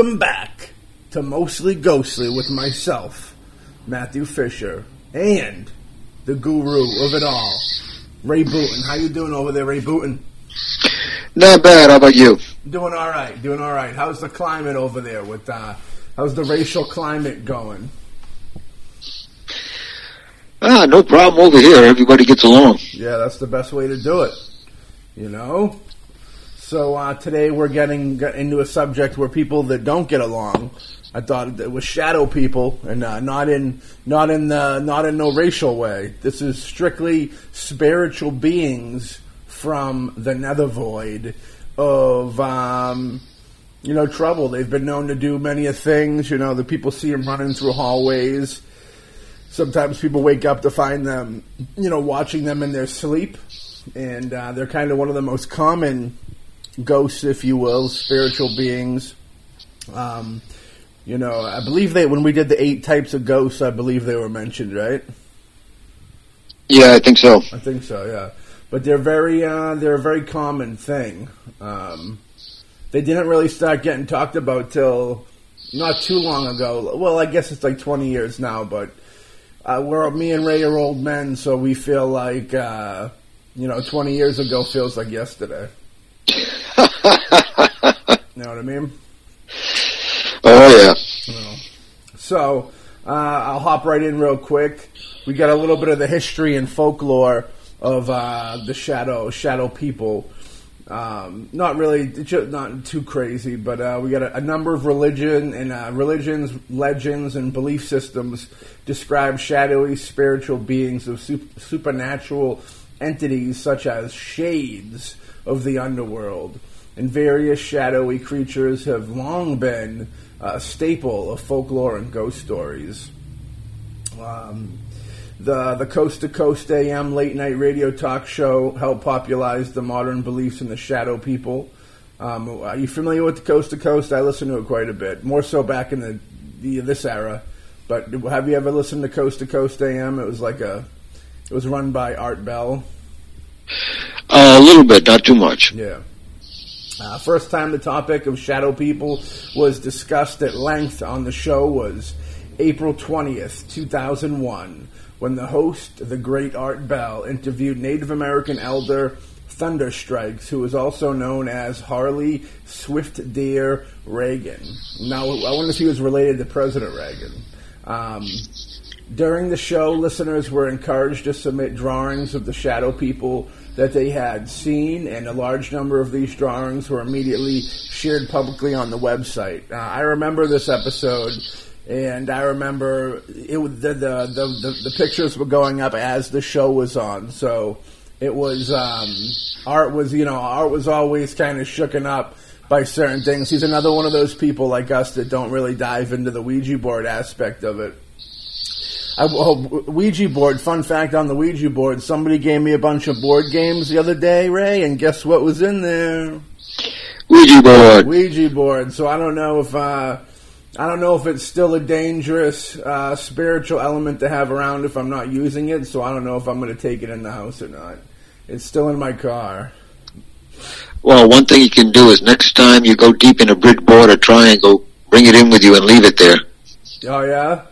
Welcome back to Mostly Ghostly with myself, Matthew Fisher, and the guru of it all, Ray Booten. How you doing over there, Ray Booten? Not bad. How about you? Doing all right. Doing all right. How's the climate over there? With uh, how's the racial climate going? Ah, no problem over here. Everybody gets along. Yeah, that's the best way to do it. You know. So uh, today we're getting into a subject where people that don't get along. I thought it was shadow people, and uh, not in not in the not in no racial way. This is strictly spiritual beings from the nether void of um, you know trouble. They've been known to do many of things. You know, the people see them running through hallways. Sometimes people wake up to find them, you know, watching them in their sleep, and uh, they're kind of one of the most common ghosts, if you will, spiritual beings. Um, you know, I believe they when we did the eight types of ghosts, I believe they were mentioned, right? Yeah, I think so. I think so, yeah. But they're very uh, they're a very common thing. Um, they didn't really start getting talked about till not too long ago. Well, I guess it's like twenty years now, but uh, we're me and Ray are old men, so we feel like uh, you know twenty years ago feels like yesterday. You know what I mean? Oh yeah. So uh, I'll hop right in real quick. We got a little bit of the history and folklore of uh, the shadow shadow people. Um, not really, not too crazy, but uh, we got a, a number of religion and uh, religions, legends, and belief systems describe shadowy spiritual beings of sup- supernatural entities such as shades of the underworld. And various shadowy creatures have long been a staple of folklore and ghost stories. Um, the the Coast to Coast AM late night radio talk show helped popularize the modern beliefs in the shadow people. Um, are you familiar with the Coast to Coast? I listen to it quite a bit, more so back in the, the this era. But have you ever listened to Coast to Coast AM? It was like a it was run by Art Bell. A little bit, not too much. Yeah. Uh, first time the topic of shadow people was discussed at length on the show was April 20th, 2001, when the host, the great Art Bell, interviewed Native American elder Thunderstrikes, who is also known as Harley Swift Deer Reagan. Now, I wonder if he was related to President Reagan. Um, during the show, listeners were encouraged to submit drawings of the shadow people that they had seen, and a large number of these drawings were immediately shared publicly on the website. Uh, I remember this episode, and I remember it the, the, the, the, the pictures were going up as the show was on, so it was um, art was you know art was always kind of shooken up by certain things. He's another one of those people like us that don't really dive into the Ouija board aspect of it. I, oh, Ouija board. Fun fact on the Ouija board: somebody gave me a bunch of board games the other day, Ray, and guess what was in there? Ouija board. Ouija board. So I don't know if uh, I don't know if it's still a dangerous uh, spiritual element to have around if I'm not using it. So I don't know if I'm going to take it in the house or not. It's still in my car. Well, one thing you can do is next time you go deep in a brick board or triangle, bring it in with you and leave it there. Oh yeah.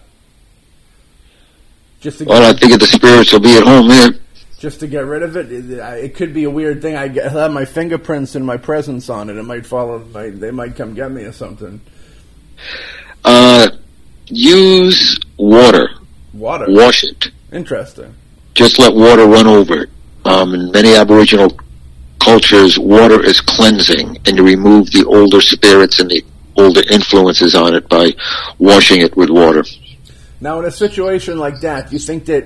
Just to Well, I figure the spirits will be at home there. just to get rid of it. It, it could be a weird thing. I get- have my fingerprints and my presence on it. It might follow. Might, they might come get me or something. Uh, use water. Water. Wash it. Interesting. Just let water run over it. Um, in many Aboriginal cultures, water is cleansing, and you remove the older spirits and the older influences on it by washing it with water. Now, in a situation like that, you think that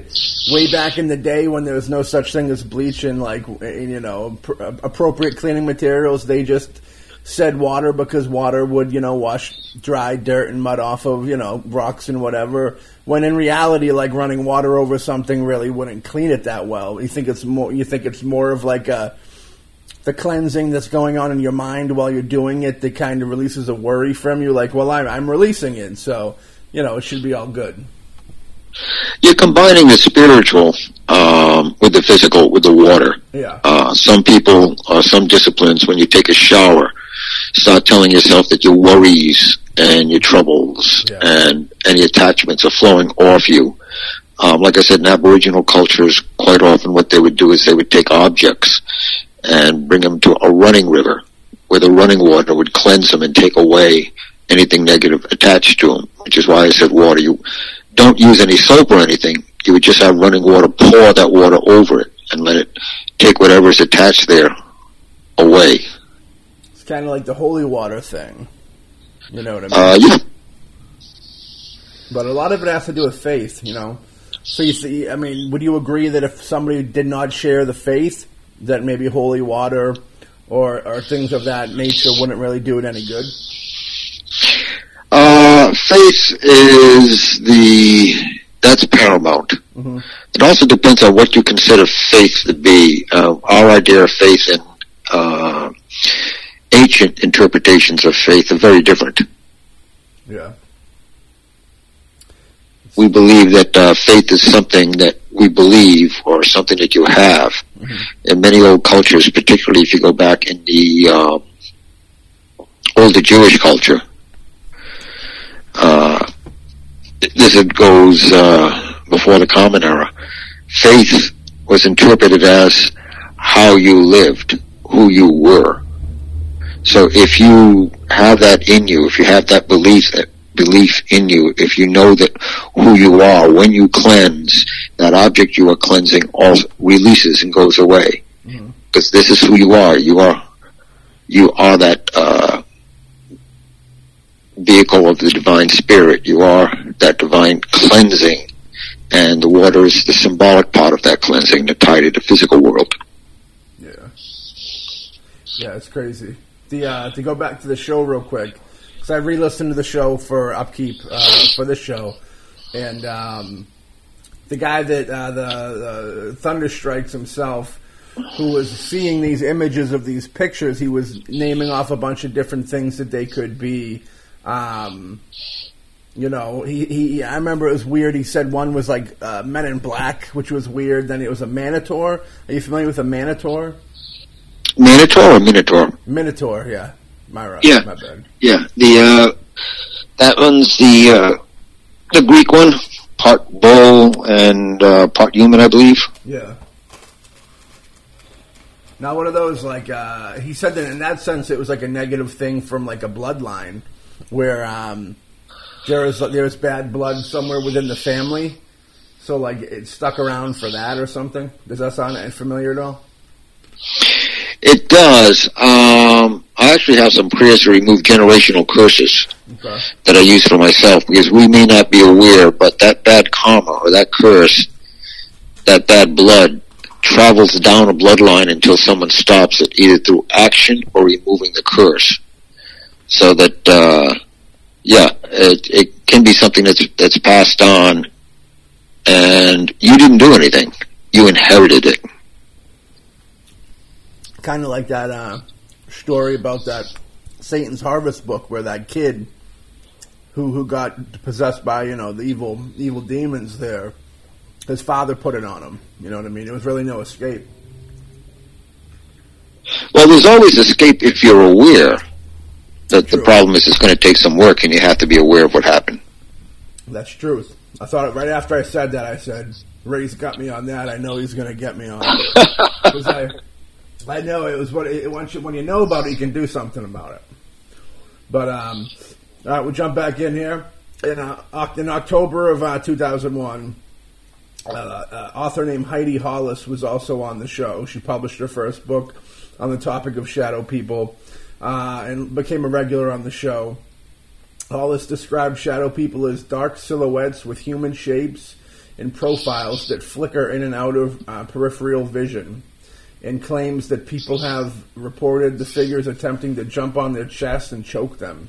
way back in the day when there was no such thing as bleach and like you know pr- appropriate cleaning materials, they just said water because water would you know wash dry dirt and mud off of you know rocks and whatever. When in reality, like running water over something really wouldn't clean it that well. You think it's more? You think it's more of like a the cleansing that's going on in your mind while you're doing it that kind of releases a worry from you. Like, well, I'm, I'm releasing it, so you know it should be all good. You're combining the spiritual um, with the physical, with the water. Yeah. Uh, some people, uh, some disciplines, when you take a shower, start telling yourself that your worries and your troubles Yeah. and any attachments are flowing off you. Um, like I said, in Aboriginal cultures, quite often what they would do is they would take objects and bring them to a running river where the running water would cleanse them and take away anything negative attached to them, which is why I said water. You don't use any soap or anything. You would just have running water, pour that water over it and let it take whatever's attached there away. It's kind of like the holy water thing. You know what I mean? Uh, yeah. But a lot of it has to do with faith, you know. So you see, I mean, would you agree that if somebody did not share the faith, that maybe holy water or or things of that nature wouldn't really do it any good? Uh, faith is the that's paramount. Mhm. It also depends on what you consider faith to be. Uh, our idea of faith and uh, ancient interpretations of faith are very different. Yeah. We believe that uh, faith is something that we believe or something that you have. In many old cultures, particularly if you go back in the um, older Jewish culture, uh, this it goes uh, before the Common Era. Faith was interpreted as how you lived, who you were. So if you have that in you, if you have that belief that belief in you, if you know that who you are, when you cleanse, that object you are cleansing all releases and goes away. Mhm. Because this is who you are. You are you are that uh, vehicle of the divine spirit. You are that divine cleansing, and the water is the symbolic part of that cleansing to tie to the physical world. Yeah. Yeah, it's crazy. The uh, to go back to the show real quick, because I re-listened to the show for upkeep uh, for this show, and um, the guy that uh, the, the Thunder Strikes himself, who was seeing these images of these pictures, he was naming off a bunch of different things that they could be. Um, you know, he, he I remember it was weird. He said one was like uh, Men in Black, which was weird. Then it was a Manitor. Are you familiar with a Manitor? Minotaur or Minotaur? Minotaur, yeah. My right. Yeah. My bad. Yeah, the uh, that one's the uh, the Greek one, part bull and uh, part human, I believe. Yeah. Now, one of those like uh, he said that in that sense it was like a negative thing from like a bloodline, where um, there was there was bad blood somewhere within the family, so like it stuck around for that or something. Does that sound familiar at all? It does. Um, I actually have some prayers to remove generational curses Okay. that I use for myself because we may not be aware, but that bad karma or that curse, that bad blood, travels down a bloodline until someone stops it, either through action or removing the curse. So that, uh, yeah, it, it can be something that's that's passed on, and you didn't do anything; you inherited it. kind of like that uh, story about that Satan's Harvest book, where that kid who who got possessed by you know the evil evil demons there, his father put it on him. You know what I mean? There was really no escape. Well, there's always escape if you're aware. That the problem is it's going to take some work, and you have to be aware of what happened. That's truth. I thought right after I said that. I said, "Ray's got me on that. I know he's going to get me on it." I, I know it was what it, once you, when you know about it, you can do something about it. But um, all right, we'll jump back in here. In, uh, in October of uh, 2001, uh, uh, author named Heidi Hollis was also on the show. She published her first book on the topic of shadow people uh, and became a regular on the show. Hollis described shadow people as dark silhouettes with human shapes and profiles that flicker in and out of uh, peripheral vision, and claims that people have reported the figures attempting to jump on their chests and choke them.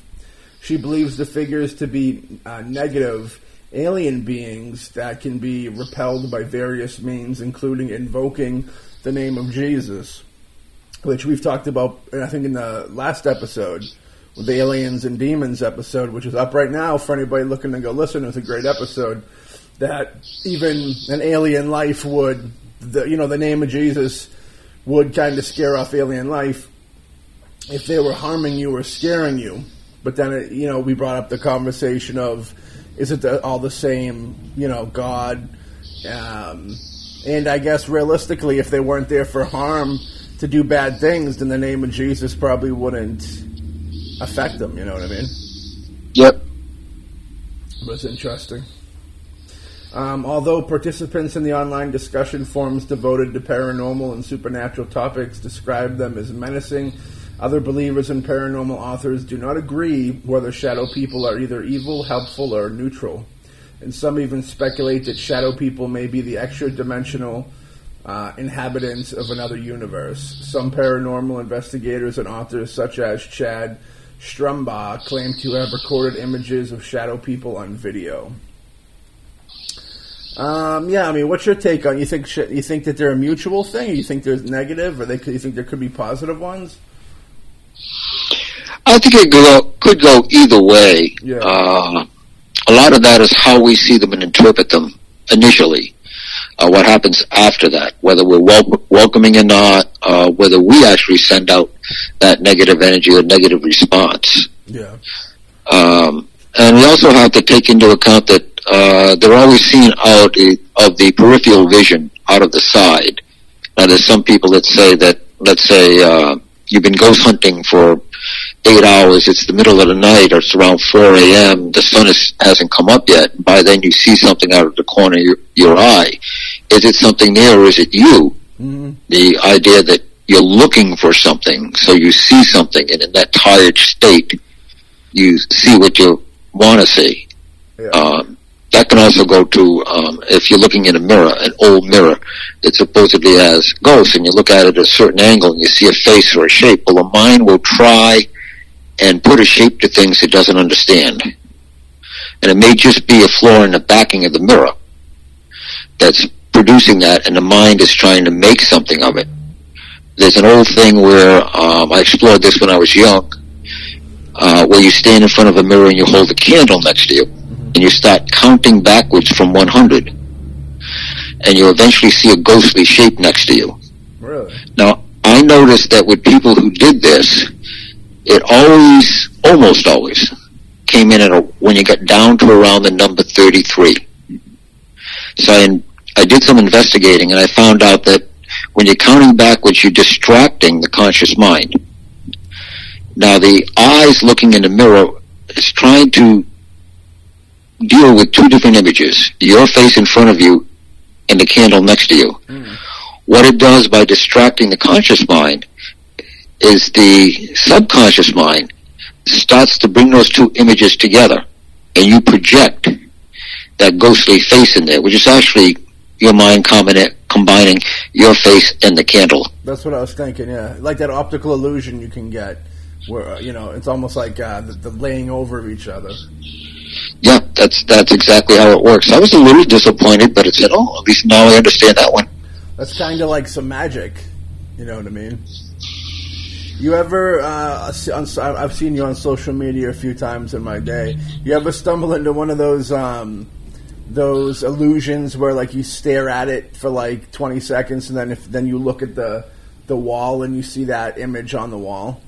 She believes the figures to be uh, negative alien beings that can be repelled by various means, including invoking the name of Jesus, which we've talked about, I think, in the last episode with the aliens and demons episode, which is up right now for anybody looking to go listen. It was a great episode. That even an alien life would, the, you know, the name of Jesus would kind of scare off alien life. if they were harming you or scaring you. But then, it, you know, we brought up the conversation of is it the, all the same, you know, God? Um, and I guess realistically, if they weren't there for harm to do bad things, then the name of Jesus probably wouldn't affect them. You know what I mean? Yep. But it's interesting. Um, although participants in the online discussion forums devoted to paranormal and supernatural topics describe them as menacing, other believers and paranormal authors do not agree whether shadow people are either evil, helpful, or neutral. And some even speculate that shadow people may be the extra dimensional uh, inhabitants of another universe. Some paranormal investigators and authors, such as Chad Stambaugh, claim to have recorded images of shadow people on video. Um, yeah, I mean, what's your take on? You think sh- you think that they're a mutual thing? Or you think there's negative, or they you think there could be positive ones? I think it could go, could go either way. Yeah. Uh, a lot of that is how we see them and interpret them initially. Uh, what happens after that, whether we're wel- welcoming or not, uh, whether we actually send out that negative energy or negative response. Yeah. Um, and we also have to take into account that uh, they're always seen out of the peripheral vision, out of the side. Now, there's some people that say that, let's say, uh, you've been ghost hunting for eight hours, it's the middle of the night, or it's around 4 a.m., the sun is, hasn't come up yet. By then, you see something out of the corner of your, your eye. Is it something there, or is it you? Mm-hmm. The idea that you're looking for something, so you see something, and in that tired state, you see what you want to see. Yeah. Um, that can also go to um, if you're looking in a mirror, an old mirror that supposedly has ghosts, and you look at it at a certain angle and you see a face or a shape. Well, the mind will try and put a shape to things it doesn't understand, and it may just be a flaw in the backing of the mirror that's producing that, and the mind is trying to make something of it. There's an old thing where um, I explored this when I was young, uh, where you stand in front of a mirror and you hold a candle next to you and you start counting backwards from 100 and you eventually see a ghostly shape next to you. Really? Now, I noticed that with people who did this, it always, almost always, came in at a, when you got down to around the number 33. So I, I did some investigating and I found out that when you're counting backwards, you're distracting the conscious mind. Now, the eyes looking in the mirror is trying to deal with two different images your face in front of you and the candle next to you. Mm. What it does by distracting the conscious mind is the subconscious mind starts to bring those two images together and you project that ghostly face in there, which is actually your mind combining your face and the candle. That's what I was thinking. Yeah, like that optical illusion you can get, where uh, you know it's almost like uh, the, the laying over of each other. Yeah, that's that's exactly how it works. I was a little disappointed, but it said, "Oh, at least now I understand that one." That's kind of like some magic. You know what I mean? You ever? Uh, on, I've seen you on social media a few times in my day. You ever stumble into one of those um, those illusions where like you stare at it for like twenty seconds, and then if then you look at the the wall and you see that image on the wall?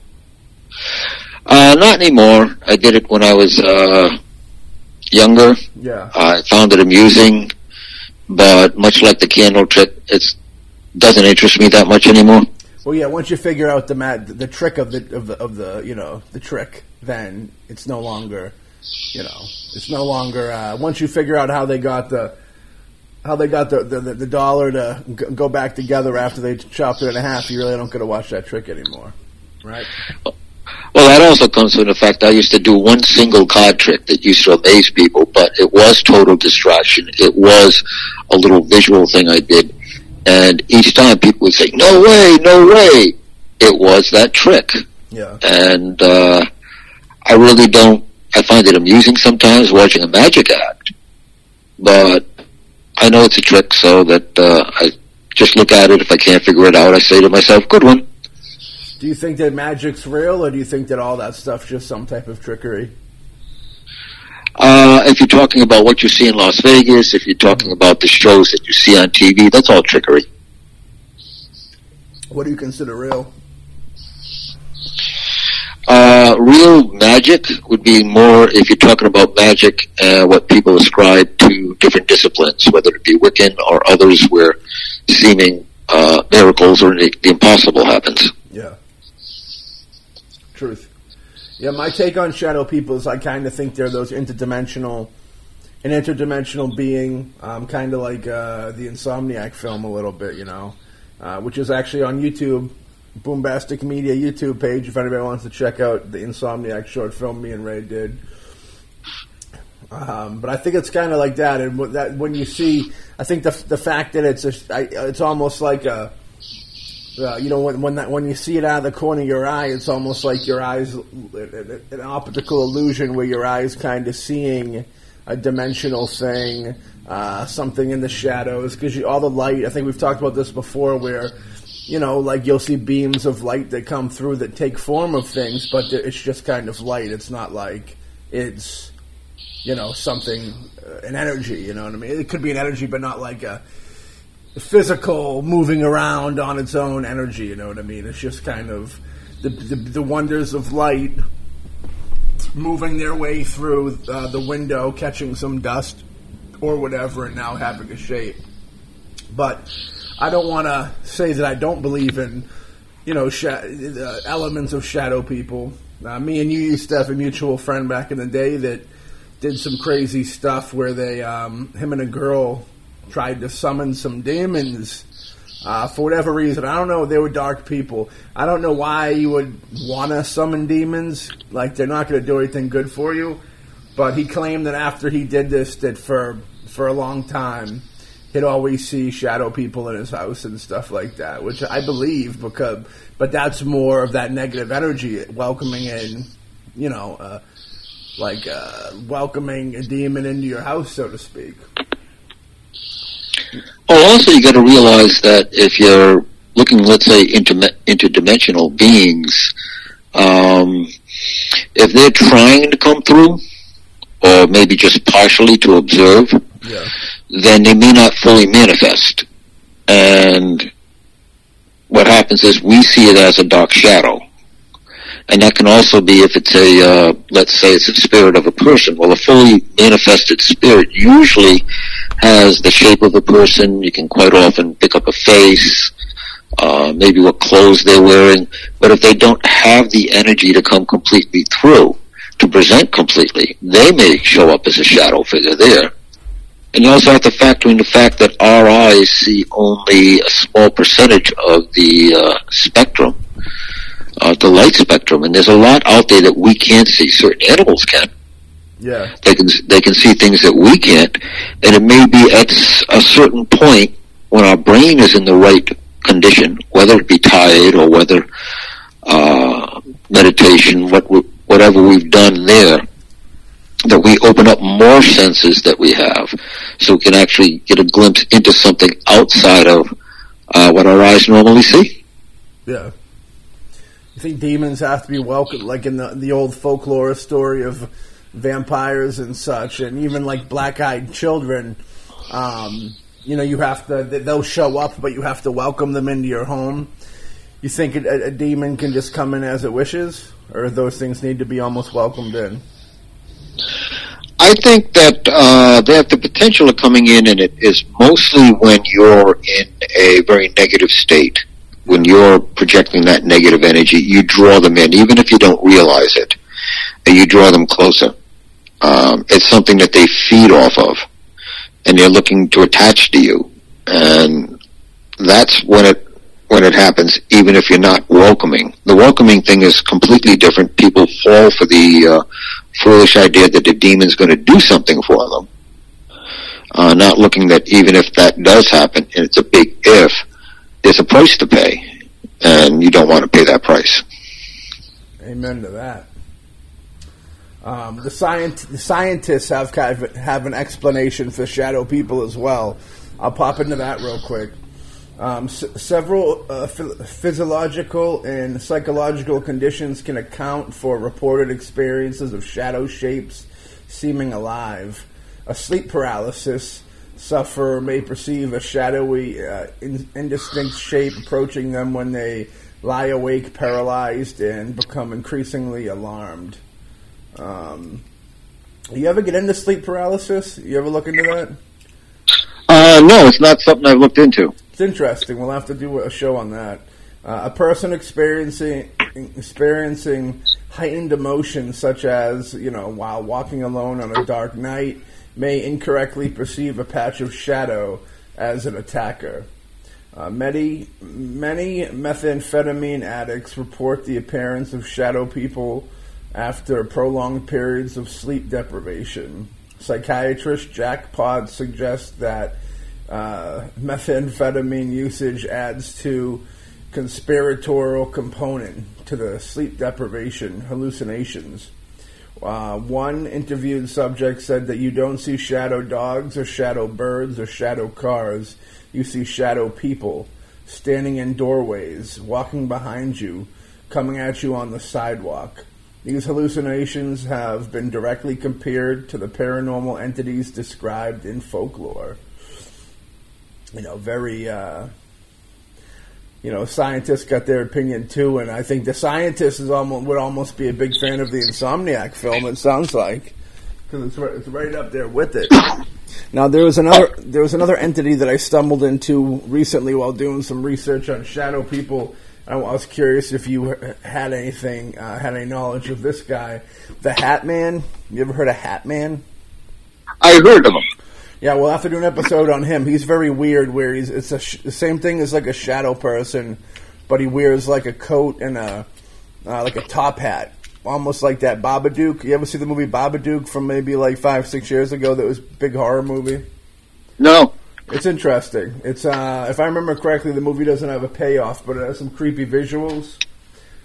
Uh, not anymore. I did it when I was uh, younger. Yeah. I found it amusing, but much like the candle trick, it doesn't interest me that much anymore. Well, yeah. Once you figure out the mat, the trick of the of the of the you know the trick, then it's no longer, you know, it's no longer. Uh, once you figure out how they got the how they got the the, the, the dollar to g- go back together after they chopped it in half, you really don't get to watch that trick anymore, right? Well, that also comes from the fact I used to do one single card trick that used to amaze people, but it was total distraction. It was a little visual thing I did, and each time people would say, "No way, no way!" It was that trick, Yeah. and uh, I really don't. I find it amusing sometimes watching a magic act, but I know it's a trick, so that uh, I just look at it. If I can't figure it out, I say to myself, "Good one." Do you think that magic's real, or do you think that all that stuff's just some type of trickery? Uh, if you're talking about what you see in Las Vegas, if you're talking about the shows that you see on TV, that's all trickery. What do you consider real? Uh, real magic would be more if you're talking about magic, uh, what people ascribe to different disciplines, whether it be Wiccan or others where seeming uh, miracles or the, the impossible happens. Yeah. Yeah, my take on shadow people is I kind of think they're those interdimensional, an interdimensional being, um, kind of like uh, the Insomniac film a little bit, you know, uh, which is actually on YouTube, Boombastic Media YouTube page. If anybody wants to check out the Insomniac short film me and Ray did. Um, but I think it's kind of like that, and that when you see, I think the the fact that it's a, I, it's almost like a uh, you know, when when that when you see it out of the corner of your eye, it's almost like your eyes an optical illusion where your eyes kind of seeing a dimensional thing, uh, something in the shadows because all the light. I think we've talked about this before, where you know, like you'll see beams of light that come through that take form of things, but it's just kind of light. It's not like it's you know something uh, an energy. You know what I mean? It could be an energy, but not like a physical moving around on its own energy. You know what I mean? It's just kind of the the, the wonders of light moving their way through uh, the window, catching some dust or whatever, and now having a shape. But I don't want to say that I don't believe in you know sh- uh, elements of shadow people. Uh, me and you used to have a mutual friend back in the day that did some crazy stuff where they um, him and a girl tried to summon some demons uh, for whatever reason. I don't know. They were dark people. I don't know why you would want to summon demons. Like they're not going to do anything good for you. But he claimed that after he did this, that for for a long time, he'd always see shadow people in his house and stuff like that, which I believe because. But that's more of that negative energy welcoming in, you know, uh, like uh, welcoming a demon into your house, so to speak. Oh, also you got to realize that if you're looking, let's say, into interdimensional beings, um, if they're trying to come through, or maybe just partially to observe, yeah. then they may not fully manifest. And what happens is we see it as a dark shadow and that can also be if it's a uh, let's say it's a spirit of a person. Well, a fully manifested spirit usually has the shape of a person. You can quite often pick up a face, uh, maybe what clothes they're wearing. But if they don't have the energy to come completely through, to present completely, they may show up as a shadow figure there. And you also have to factor in the fact that our eyes see only a small percentage of the uh, spectrum uh, the light spectrum, and there's a lot out there that we can't see. Certain animals can. Yeah. They can they can see things that we can't, and it may be at a certain point when our brain is in the right condition, whether it be tired or whether uh, meditation, what whatever we've done there, that we open up more senses that we have, so we can actually get a glimpse into something outside of uh, what our eyes normally see. Yeah. Think demons have to be welcome, like in the the old folklore story of vampires and such, and even like black-eyed children. Um, you know, you have to they'll show up, but you have to welcome them into your home. You think a, a demon can just come in as it wishes, or those things need to be almost welcomed in? I think that uh, have the potential of coming in, and it is mostly when you're in a very negative state when you're projecting that negative energy, you draw them in, even if you don't realize it, and you draw them closer. Um, it's something that they feed off of, and they're looking to attach to you, and that's when it when it happens. Even if you're not welcoming, the welcoming thing is completely different. People fall for the uh, foolish idea that the demon's going to do something for them, uh, not looking that even if that does happen, and it's a big if there's a price to pay, and you don't want to pay that price. Amen to that. Um, the, scient- the scientists have kind of have an explanation for shadow people as well. I'll pop into that real quick. Um, s- several uh, physiological and psychological conditions can account for reported experiences of shadow shapes seeming alive. A sleep paralysis sufferer may perceive a shadowy, uh, indistinct shape approaching them when they lie awake, paralyzed, and become increasingly alarmed. Um, you ever get into sleep paralysis? You ever look into that? Uh, no, it's not something I've looked into. It's interesting. We'll have to do a show on that. Uh, a person experiencing experiencing heightened emotions, such as you know, while walking alone on a dark night, may incorrectly perceive a patch of shadow as an attacker. Uh, many many methamphetamine addicts report the appearance of shadow people after prolonged periods of sleep deprivation. Psychiatrist Jack Pod suggests that uh, methamphetamine usage adds to conspiratorial component to the sleep deprivation hallucinations. Uh, one interviewed subject said that you don't see shadow dogs or shadow birds or shadow cars. You see shadow people standing in doorways, walking behind you, coming at you on the sidewalk. These hallucinations have been directly compared to the paranormal entities described in folklore. You know, very, uh, you know, scientists got their opinion too, and I think the scientist is almost would almost be a big fan of the Insomniac film. It sounds like because it's right, it's right up there with it. Now there was another there was another entity that I stumbled into recently while doing some research on shadow people I was curious if you had anything, uh, had any knowledge of this guy, the Hat Man. You ever heard of Hat Man? I heard of him. Yeah, we'll have to do an episode on him. He's very weird. Where he's it's a sh- the same thing as like a shadow person, but he wears like a coat and a uh, like a top hat, almost like that Babadook. You ever see the movie Babadook from maybe like five six years ago? That was big horror movie. No. It's interesting. It's uh, if I remember correctly, the movie doesn't have a payoff, but it has some creepy visuals.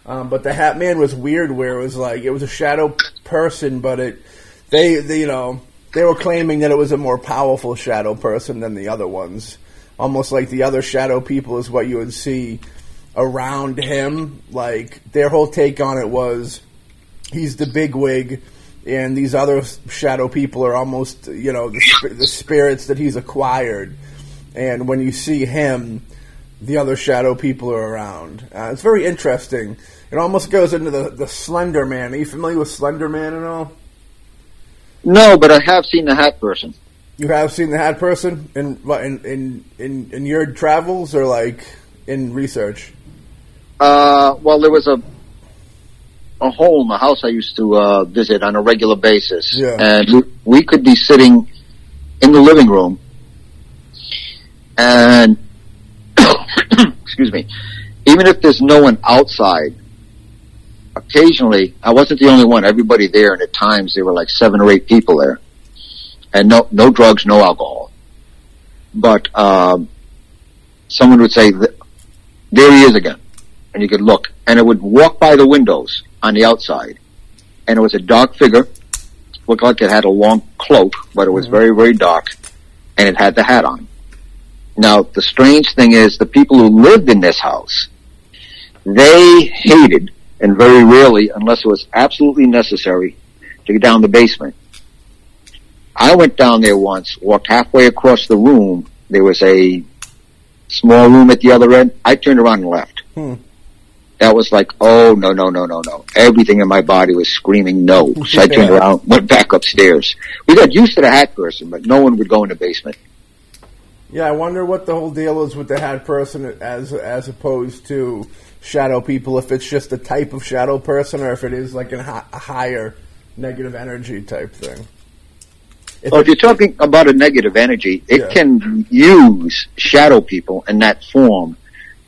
Um, but the Hat Man was weird, where it was like it was a shadow person, but it they, they you know they were claiming that it was a more powerful shadow person than the other ones. Almost like the other shadow people is what you would see around him. Like their whole take on it was he's the big wig and these other shadow people are almost you know the, the spirits that he's acquired. And when you see him the other shadow people are around. Uh, it's very interesting. It almost goes into the, the slender man are you familiar with slender man at all no but i have seen the hat person. You have seen the hat person in in in in, in your travels or like in research? Uh, well there was a a home, a house I used to uh, visit on a regular basis, Yeah. and we, we could be sitting in the living room, and excuse me, even if there's no one outside, occasionally I wasn't the only one. Everybody there, and at times there were like seven or eight people there, and no no drugs, no alcohol, but um, someone would say, "There he is again." and you could look, and it would walk by the windows on the outside, and it was a dark figure, looked like it had a long cloak, but it was very, very dark, and it had the hat on. Now, the strange thing is, the people who lived in this house, they hated, and very rarely, unless it was absolutely necessary, to get down the basement. I went down there once, walked halfway across the room. There was a small room at the other end. I turned around and left. Hmm. That was like, oh no, no, no, no, no. Everything in my body was screaming no. So I turned Yeah. around, went back upstairs. We got used to the hat person, but no one would go in the basement. Yeah, I wonder what the whole deal is with the hat person as as opposed to shadow people. If it's just a type of shadow person, or if it is like hi- a higher negative energy type thing. If Well, if you're talking about a negative energy, it Yeah. can use shadow people in that form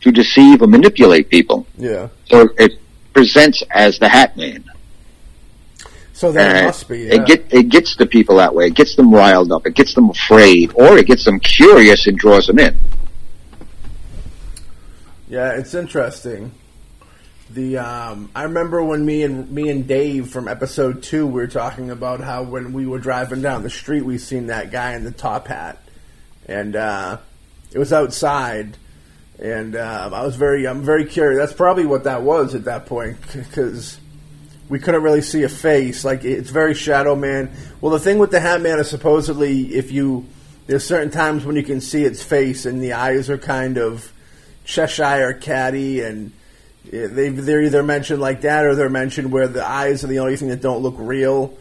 to deceive or manipulate people. yeah, So it presents as the Hat Man. so that And uh, must be. Yeah. It get it gets the people that way. It gets them riled up. It gets them afraid, or it gets them curious and draws them in. Yeah, it's interesting. The um, I remember when me and me and Dave from episode two we were talking about how when we were driving down the street we seen that guy in the top hat, and uh, it was outside, and uh, I was very I'm very curious. That's probably what that was at that point because we couldn't really see a face. Like it's very Shadow Man. Well, the thing with the Hat Man is supposedly if you there's certain times when you can see its face and the eyes are kind of Cheshire catty and they they're either mentioned like that or they're mentioned where the eyes are the only thing that don't look real,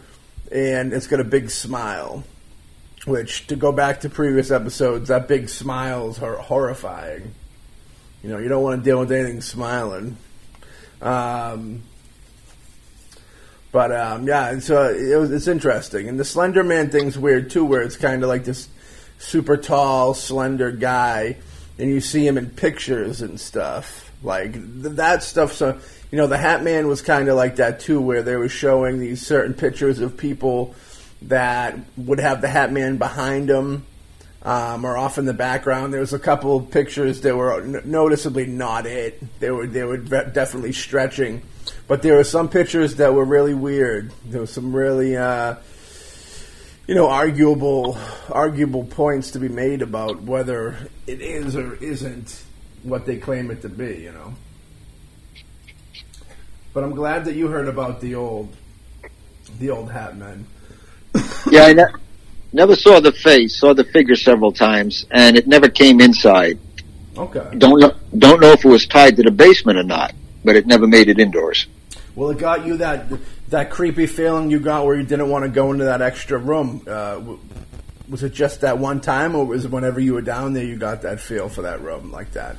and it's got a big smile. Which to go back to previous episodes, that big smile is horrifying. You know, you don't want to deal with anything smiling. Um, but um, yeah, uh, it was, it's interesting, and the Slender Man thing's weird too, where it's kind of like this super tall, slender guy, and you see him in pictures and stuff like th- that stuff. So you know, the Hat Man was kind of like that too, where they were showing these certain pictures of people that would have the Hat Man behind them. Um, or off in the background. There was a couple of pictures that were n- noticeably not it. They were they were definitely stretching, but there were some pictures that were really weird. There was some really uh, you know arguable arguable points to be made about whether it is or isn't what they claim it to be. You know. But I'm glad that you heard about the old the old Hat Men. Yeah, I ne- never saw the face. Saw the figure several times, and it never came inside. Okay. Don't know, don't know if it was tied to the basement or not, but it never made it indoors. Well, it got you that that creepy feeling you got where you didn't want to go into that extra room. Uh, was it just that one time, or was it whenever you were down there you got that feel for that room like that?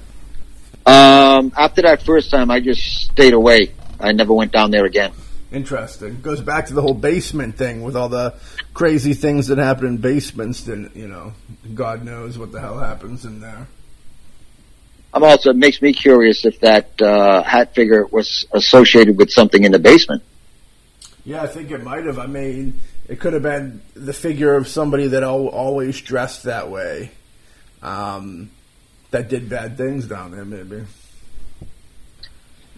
Um, after that first time, I just stayed away. I never went down there again. Interesting. Goes back to the whole basement thing with all the crazy things that happen in basements. Then you know, God knows what the hell happens in there. I'm also it makes me curious if that uh, hat figure was associated with something in the basement. Yeah, I think it might have. I mean, it could have been the figure of somebody that always dressed that way, um, that did bad things down there. Maybe.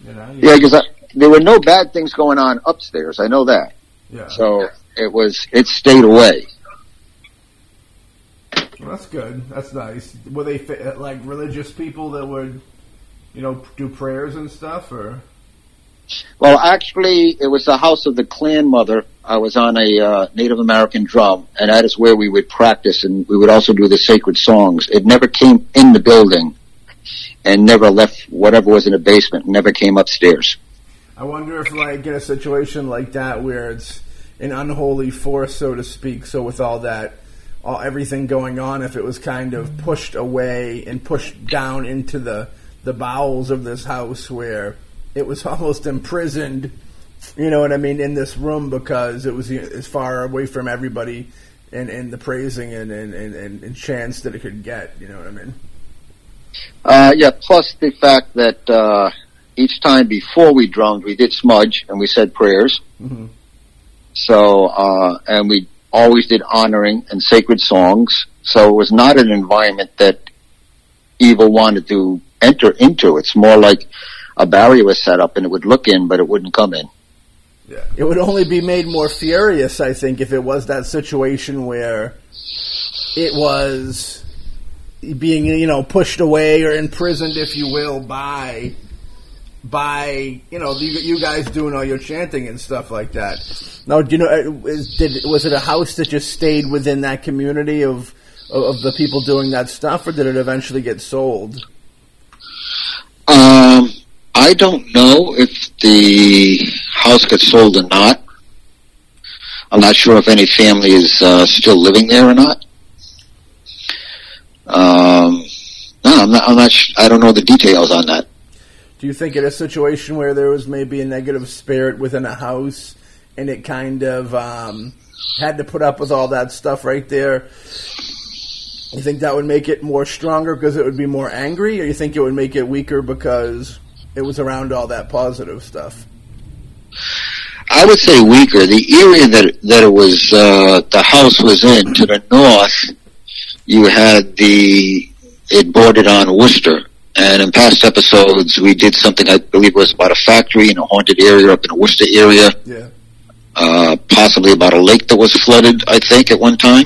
You know. you- Yeah, because there were no bad things going on upstairs. I know that. yeah. So it was it stayed away. Well, that's good. That's nice. Were they like religious people that would, you know, do prayers and stuff, or? Well, actually, it was the house of the clan mother. I was on a uh, Native American drum, and that is where we would practice, and we would also do the sacred songs. It never came in the building, and never left whatever was in the basement. Never came upstairs. I wonder if, like, in a situation like that where it's an unholy force, so to speak. So with all that, all everything going on, if it was kind of pushed away and pushed down into the the bowels of this house, where it was almost imprisoned. You know what I mean in this room because it was as far away from everybody and, and the praising and, and, and, and chance that it could get. You know what I mean? Uh, yeah, plus the fact that uh, each time before we drummed, we did smudge and we said prayers. Mhm. So, uh, and we always did honoring and sacred songs. So it was not an environment that evil wanted to enter into. It's more like a barrier was set up and it would look in, but it wouldn't come in. Yeah. It would only be made more furious, I think, if it was that situation where it was being, you know, pushed away or imprisoned, if you will, by by you know you, you guys doing all your chanting and stuff like that. Now, do you know? uh, Is, did was it a house that just stayed within that community of of the people doing that stuff, or did it eventually get sold? I don't know if the house got sold or not. I'm not sure if any family is uh, still living there or not. Um, no, I'm not. I'm not. Sh- I don't know the details on that. Do you think in a situation where there was maybe a negative spirit within a house and it kind of um, had to put up with all that stuff right there, you think that would make it more stronger because it would be more angry, or you think it would make it weaker because it was around all that positive stuff? I would say weaker. The area that that it was uh, the house was in to the north, you had the it bordered on Worcester. And in past episodes, we did something I believe was about a factory in a haunted area up in the Worcester area, Yeah. uh, possibly about a lake that was flooded. I think at one time.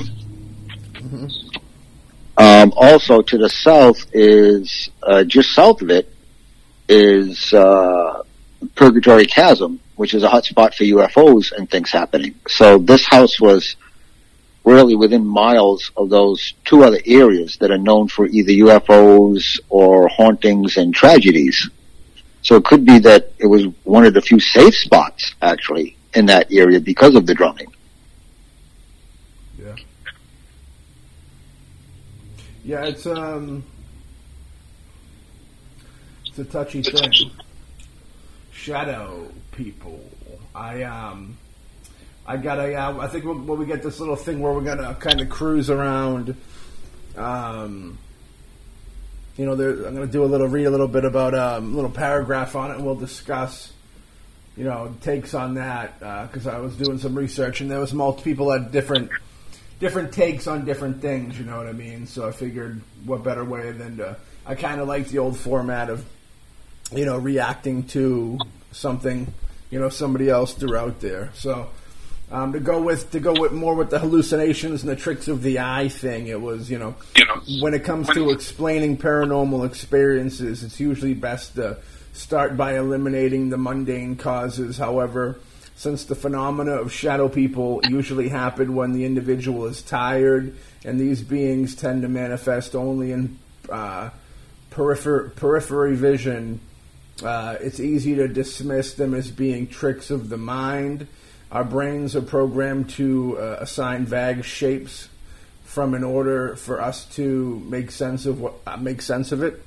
Um, also, to the south is uh, just south of it is uh, Purgatory Chasm, which is a hot spot for UFOs and things happening. So this house was really within miles of those two other areas that are known for either UFOs or hauntings and tragedies. So it could be that it was one of the few safe spots actually in that area because of the drumming. Yeah. Yeah, it's um, it's a touchy thing. Shadow people. I um, I gotta. Uh, I think when we get this little thing where we're gonna kind of cruise around. Um, you know, there, I'm going to do a little read a little bit about um, a little paragraph on it, and we'll discuss, you know, takes on that because uh, I was doing some research, and there was multiple people had different different takes on different things. You know what I mean? So I figured, what better way than to? I kind of like the old format of, you know, reacting to something, you know, somebody else threw out there. So um, to go with to go with more with the hallucinations and the tricks of the eye thing, it was you know, you know when it comes to explaining paranormal experiences, it's usually best to start by eliminating the mundane causes. However, since the phenomena of shadow people usually happen when the individual is tired, and these beings tend to manifest only in uh, peripher- periphery vision, uh, it's easy to dismiss them as being tricks of the mind our brains are programmed to uh, assign vague shapes from in order for us to make sense of what uh, make sense of it.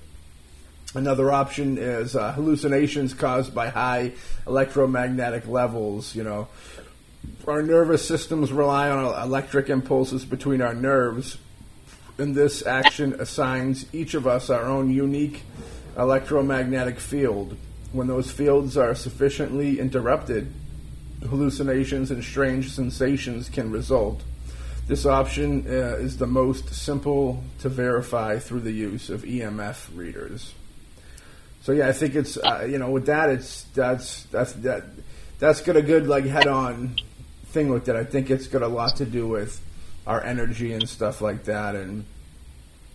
Another option is uh, hallucinations caused by high electromagnetic levels. You know, our nervous systems rely on electric impulses between our nerves, and this action assigns each of us our own unique electromagnetic field. When those fields are sufficiently interrupted, hallucinations and strange sensations can result. This option uh, is the most simple to verify through the use of EMF readers. So yeah, I think it's uh, you know with that it's that's that's that that's got a good like head on thing with it. I think it's got a lot to do with our energy and stuff like that, and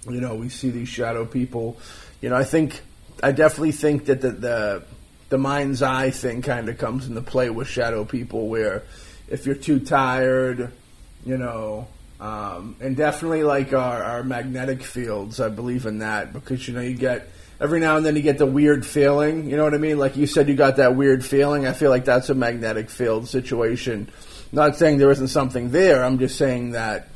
you know we see these shadow people. You know, I think I definitely think that the, the the mind's eye thing kind of comes into play with shadow people, where if you're too tired, you know, um, and definitely like our, our magnetic fields, I believe in that because you know you get every now and then you get the weird feeling. You know what I mean? Like you said, you got that weird feeling. I feel like that's a magnetic field situation. Not saying there isn't something there. I'm just saying that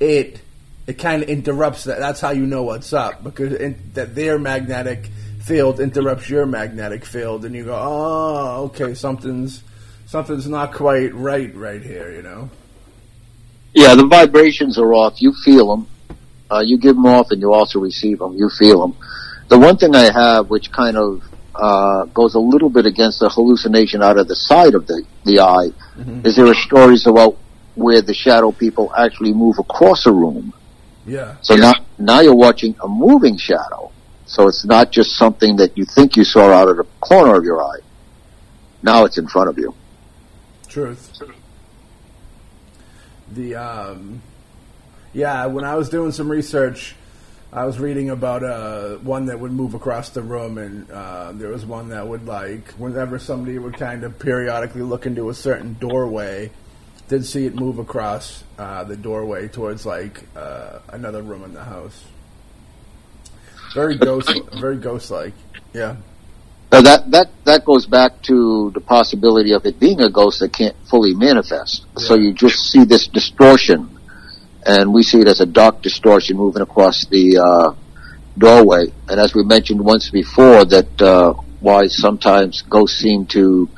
it it kind of interrupts that. That's how you know what's up because in, that their magnetic field interrupts your magnetic field, and you go, "Oh, okay, something's something's not quite right right here," you know. Yeah, the vibrations are off. You feel them. Uh, you give them off, and you also receive them. You feel them. The one thing I have, which kind of uh, goes a little bit against the hallucination out of the side of the the eye, mm-hmm. is there are stories about where the shadow people actually move across a room. Yeah. So yeah. now now you're watching a moving shadow. So it's not just something that you think you saw out of the corner of your eye. Now it's in front of you. Truth. The um, yeah, when I was doing some research, I was reading about uh, one that would move across the room, and uh, there was one that would like whenever somebody would kind of periodically look into a certain doorway, did see it move across uh, the doorway towards like uh, another room in the house. Very ghost, very ghost-like. Yeah. Now that that that goes back to the possibility of it being a ghost that can't fully manifest. Yeah. So you just see this distortion, and we see it as a dark distortion moving across the uh, doorway. And as we mentioned once before, that uh, why sometimes ghosts seem to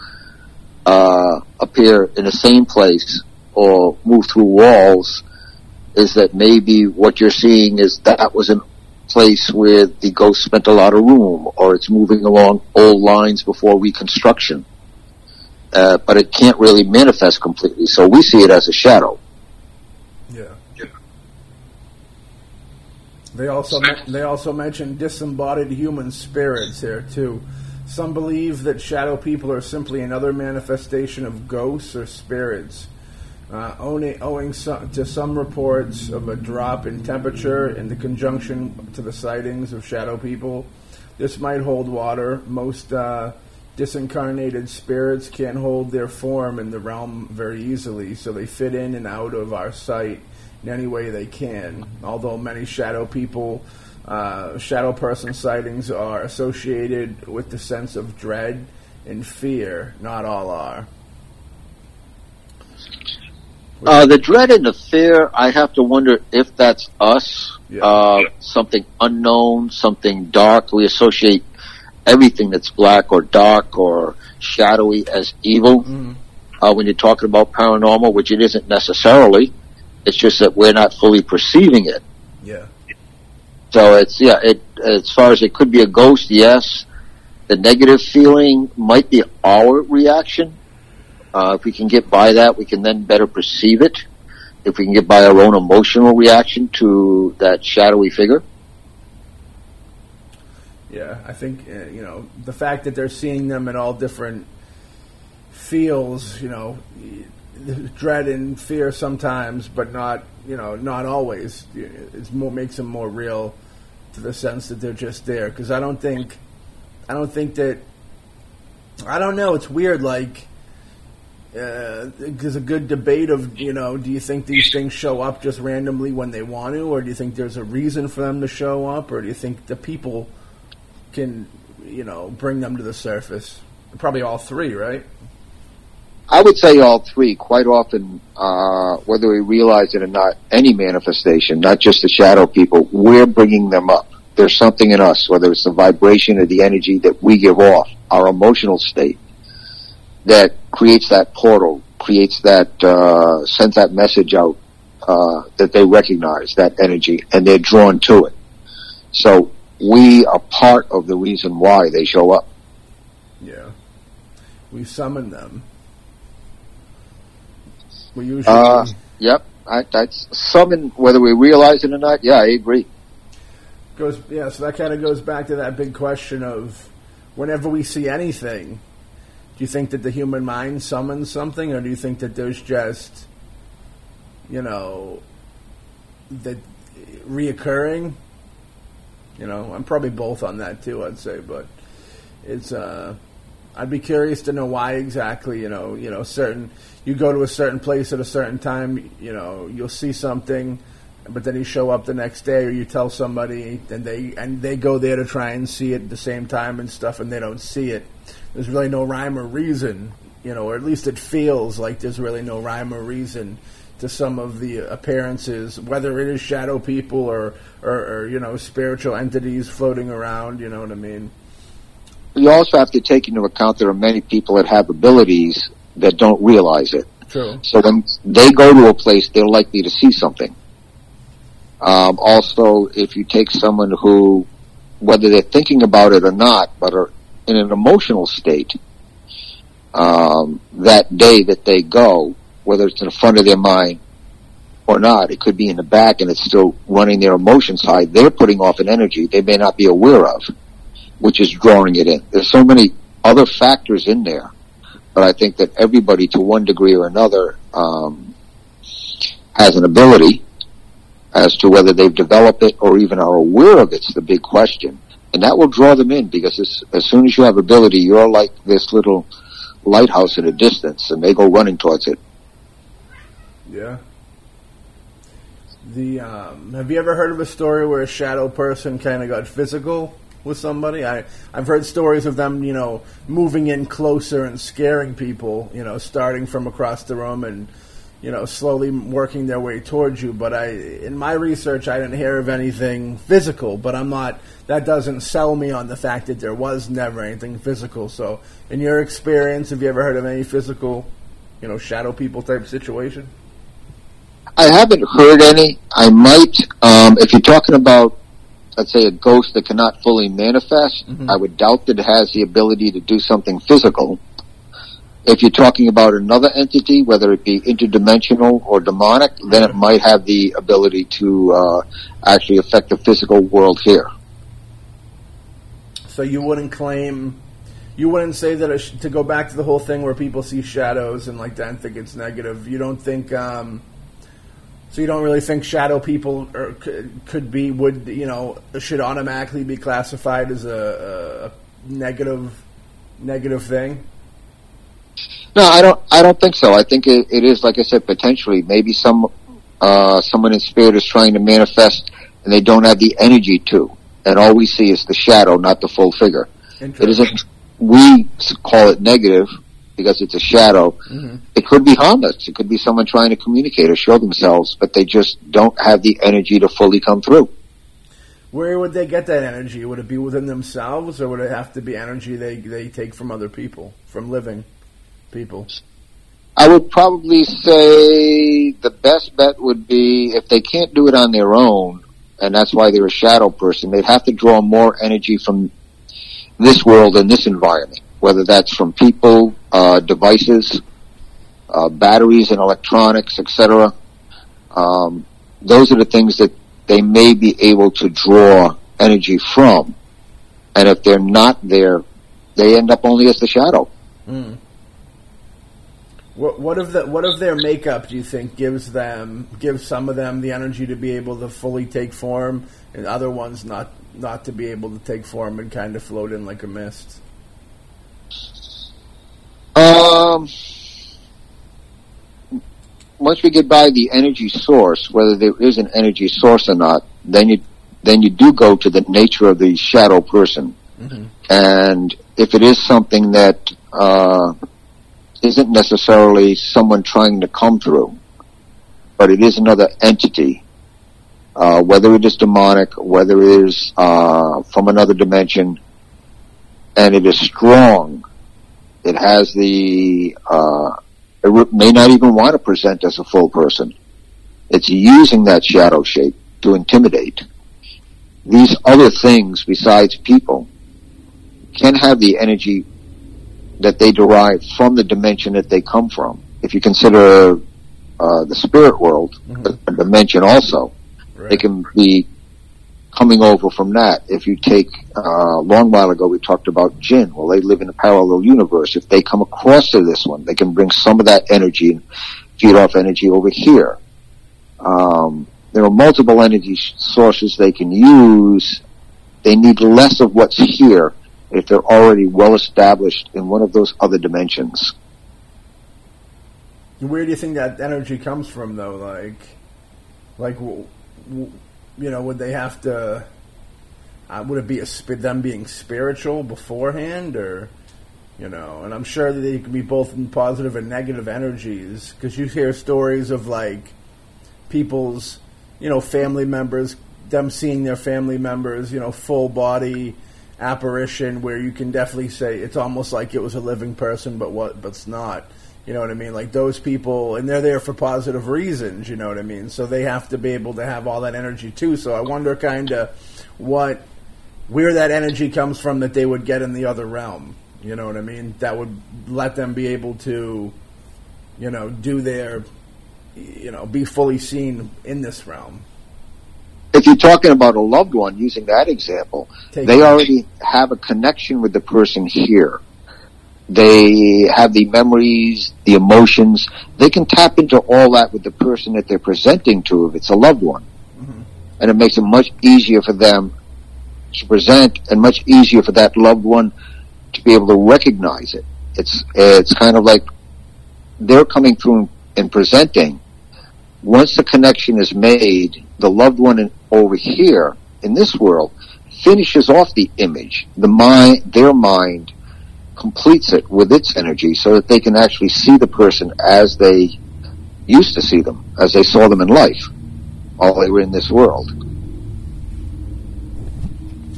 uh, appear in the same place or move through walls is that maybe what you're seeing is that was an place where the ghost spent a lot of room, or it's moving along old lines before reconstruction. Uh, but it can't really manifest completely, so we see it as a shadow. Yeah. yeah. They also they also mention disembodied human spirits here too. Some believe that shadow people are simply another manifestation of ghosts or spirits uh, owing, owing to some reports of a drop in temperature in the conjunction to the sightings of shadow people. This might hold water. Most uh, disincarnated spirits can't hold their form in the realm very easily, so they fit in and out of our sight in any way they can. Although many shadow people uh, shadow person sightings are associated with the sense of dread and fear. Not all are. Uh, the dread and the fear, I have to wonder if that's us. Yeah. Uh, something unknown, something dark. We associate everything that's black or dark or shadowy as evil. Mhm. Uh, when you're talking about paranormal, which it isn't necessarily. It's just that we're not fully perceiving it. Yeah. So it's yeah. It as far as it could be a ghost, yes. The negative feeling might be our reaction. Uh, if we can get by that, we can then better perceive it. If we can get by our own emotional reaction to that shadowy figure. Yeah, I think uh, you know the fact that they're seeing them in all different feels, you know, dread and fear sometimes, but not you know not always. More makes them more real to the sense that they're just there. Because I don't think, I don't think that, I don't know. It's weird. Like, uh, there's a good debate of you know, do you think these things show up just randomly when they want to, or do you think there's a reason for them to show up, or do you think the people can you know bring them to the surface? Probably all three, right? I would say all three. Quite often, uh, whether we realize it or not, any manifestation, not just the shadow people, we're bringing them up. There's something in us, whether it's the vibration or the energy that we give off, our emotional state, that creates that portal, creates that, uh, sends that message out, uh, that they recognize that energy and they're drawn to it. So we are part of the reason why they show up. Yeah, we summon them. We usually Uh, yep. I, that's summon, whether we realize it or not. Yeah, I agree. goes yeah. So that kind of goes back to that big question of whenever we see anything, do you think that the human mind summons something, or do you think that there's just you know that reoccurring? You know, I'm probably both on that too. I'd say, but it's uh, I'd be curious to know why exactly. You know, you know, certain you go to a certain place at a certain time. You know, you'll see something, but then you show up the next day, or you tell somebody, and they and they go there to try and see it at the same time and stuff, and they don't see it. There's really no rhyme or reason. You know, or at least it feels like there's really no rhyme or reason to some of the appearances, whether it is shadow people or, or, or you know spiritual entities floating around. You know what I mean? You also have to take into account there are many people that have abilities that don't realize it. True. So when they go to a place, they're likely to see something. Um, also, if you take someone who, whether they're thinking about it or not, but are in an emotional state, um, that day that they go, whether it's in the front of their mind or not, it could be in the back and it's still running their emotions high. They're putting off an energy they may not be aware of, which is drawing it in. There's so many other factors in there, but I think that everybody, to one degree or another, um, has an ability as to whether they've developed it or even are aware of it's the big question. And that will draw them in because as, soon as you have ability, you're like this little lighthouse in a distance and they go running towards it. Yeah. The um, have you ever heard of a story where a shadow person kind of got physical with somebody? I I've heard stories of them, you know, moving in closer and scaring people, you know, starting from across the room and you know, slowly working their way towards you. But I, in my research, I didn't hear of anything physical. But I'm not. That doesn't sell me on the fact that there was never anything physical. So, in your experience, have you ever heard of any physical, you know, shadow people type situation? I haven't heard any. I might, um, if you're talking about, let's say, a ghost that cannot fully manifest, Mhm. I would doubt that it has the ability to do something physical. If you're talking about another entity, whether it be interdimensional or demonic, then it might have the ability to uh, actually affect the physical world here. So you wouldn't claim, you wouldn't say that sh- to go back to the whole thing where people see shadows and like that and think it's negative. You don't think, um, so you don't really think shadow people are, could, could be would you know should automatically be classified as a, a negative negative thing. No, I don't. I don't think so. I think it, it is, like I said, potentially maybe some uh, someone in spirit is trying to manifest and they don't have the energy to. And all we see is the shadow, not the full figure. It isn't, we call it negative because it's a shadow. Mm-hmm. It could be harmless. It could be someone trying to communicate or show themselves, but they just don't have the energy to fully come through. Where would they get that energy? Would it be within themselves, or would it have to be energy they, they take from other people, from living people? I would probably say the best bet would be if they can't do it on their own, and that's why they're a shadow person, they'd have to draw more energy from this world and this environment, whether that's from people, uh, devices, uh, batteries and electronics, etc. Um, those are the things that they may be able to draw energy from. And if they're not there, they end up only as the shadow. Mm. What, what of the what of their makeup do you think gives them gives some of them the energy to be able to fully take form, and other ones not not to be able to take form and kind of float in like a mist? Um, once we get by the energy source, whether there is an energy source or not, then you then you do go to the nature of the shadow person, mm-hmm. and if it is something that uh, not necessarily someone trying to come through, but it is another entity, uh, whether it is demonic, whether it is uh, from another dimension, and it is strong. It has the uh, it may not even want to present as a full person. It's using that shadow shape to intimidate. These other things besides people can have the energy that they derive from the dimension that they come from. If you consider uh, the spirit world, mm-hmm. a dimension also, right. they can be coming over from that. If you take uh, a long while ago, we talked about jinn. Well, they live in a parallel universe. If they come across to this one, they can bring some of that energy and feed off energy over here. Um, there are multiple energy sources they can use. They need less of what's here if they're already well established in one of those other dimensions. Where do you think that energy comes from, though? Like, like you know, would they have to? Uh, would it be a them being spiritual beforehand, or you know? And I'm sure that they could be both positive and negative energies because you hear stories of like people's, you know, family members, them seeing their family members, you know, full body apparition where you can definitely say it's almost like it was a living person, but what, but it's not. You know what I mean? Like those people, and they're there for positive reasons. You know what I mean? So they have to be able to have all that energy too. So I wonder, kind of, what, where that energy comes from that they would get in the other realm. You know what I mean? That would let them be able to, you know, do their, you know, be fully seen in this realm. If you're talking about a loved one, using that example, Take they already have a connection with the person here they have the memories, the emotions. They can tap into all that with the person that they're presenting to if it's a loved one. Mm-hmm. And it makes it much easier for them to present and much easier for that loved one to be able to recognize it. It's, it's kind of like they're coming through and presenting. Once the connection is made, the loved one in, over here in this world finishes off the image. The mind, their mind completes it with its energy so that they can actually see the person as they used to see them, as they saw them in life while they were in this world.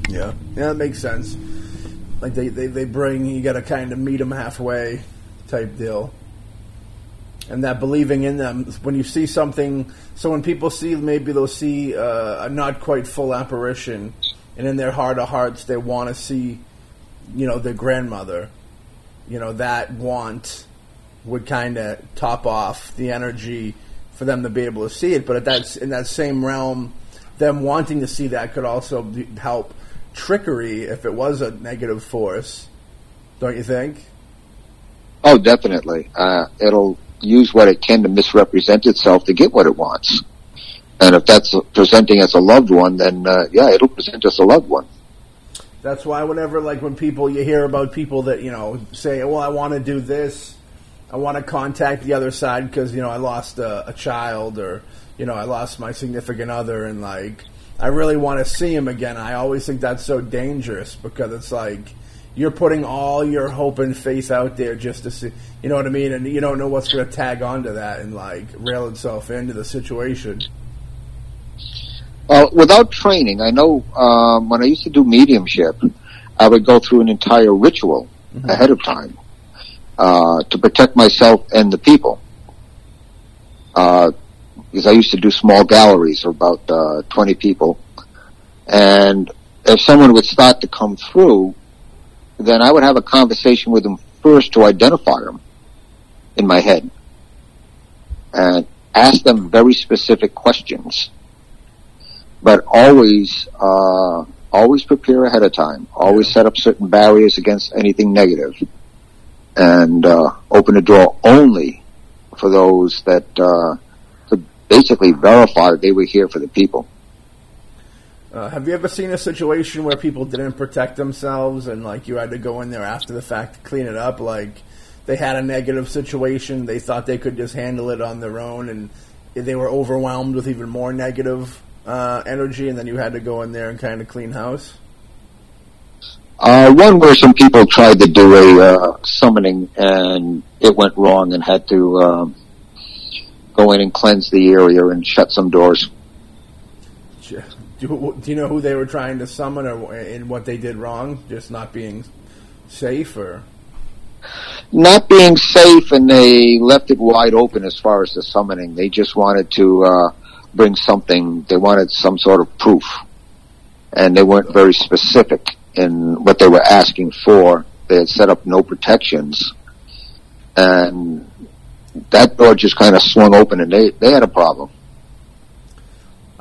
Yeah, yeah, that makes sense. Like they, they, they bring, you got to kind of meet them halfway type deal. And that believing in them, when you see something, so when people see, maybe they'll see uh, a not quite full apparition, and in their heart of hearts, they want to see you know, their grandmother, you know, that want would kind of top off the energy for them to be able to see it. But at that in that same realm, them wanting to see that could also help trickery if it was a negative force. Don't you think? Oh, definitely. Uh, it'll use what it can to misrepresent itself to get what it wants. And if that's presenting as a loved one, then uh, yeah, it'll present as a loved one. That's why whenever, like, when people you hear about people that you know say, "Well, I want to do this, I want to contact the other side because you know I lost a, a child or you know I lost my significant other," and like I really want to see him again. I always think that's so dangerous because it's like you're putting all your hope and faith out there just to see, you know what I mean? And you don't know what's going to tag onto that and like rail itself into the situation. Well, without training, I know um, when I used to do mediumship, I would go through an entire ritual mm-hmm. ahead of time uh, to protect myself and the people. Uh, because I used to do small galleries of about uh, 20 people. And if someone would start to come through, then I would have a conversation with them first to identify them in my head and ask them very specific questions. But always, uh, always prepare ahead of time. Always set up certain barriers against anything negative, and uh, open the door only for those that uh, basically verified they were here for the people. Uh, have you ever seen a situation where people didn't protect themselves and like you had to go in there after the fact to clean it up? Like they had a negative situation, they thought they could just handle it on their own, and they were overwhelmed with even more negative uh, energy, and then you had to go in there and kind of clean house. Uh, one where some people tried to do a uh, summoning and it went wrong and had to um, go in and cleanse the area and shut some doors. Do, do you know who they were trying to summon or in what they did wrong? Just not being safe or? Not being safe and they left it wide open as far as the summoning. They just wanted to uh, bring something. They wanted some sort of proof. And they weren't very specific in what they were asking for. They had set up no protections. And that door just kind of swung open and they, they had a problem.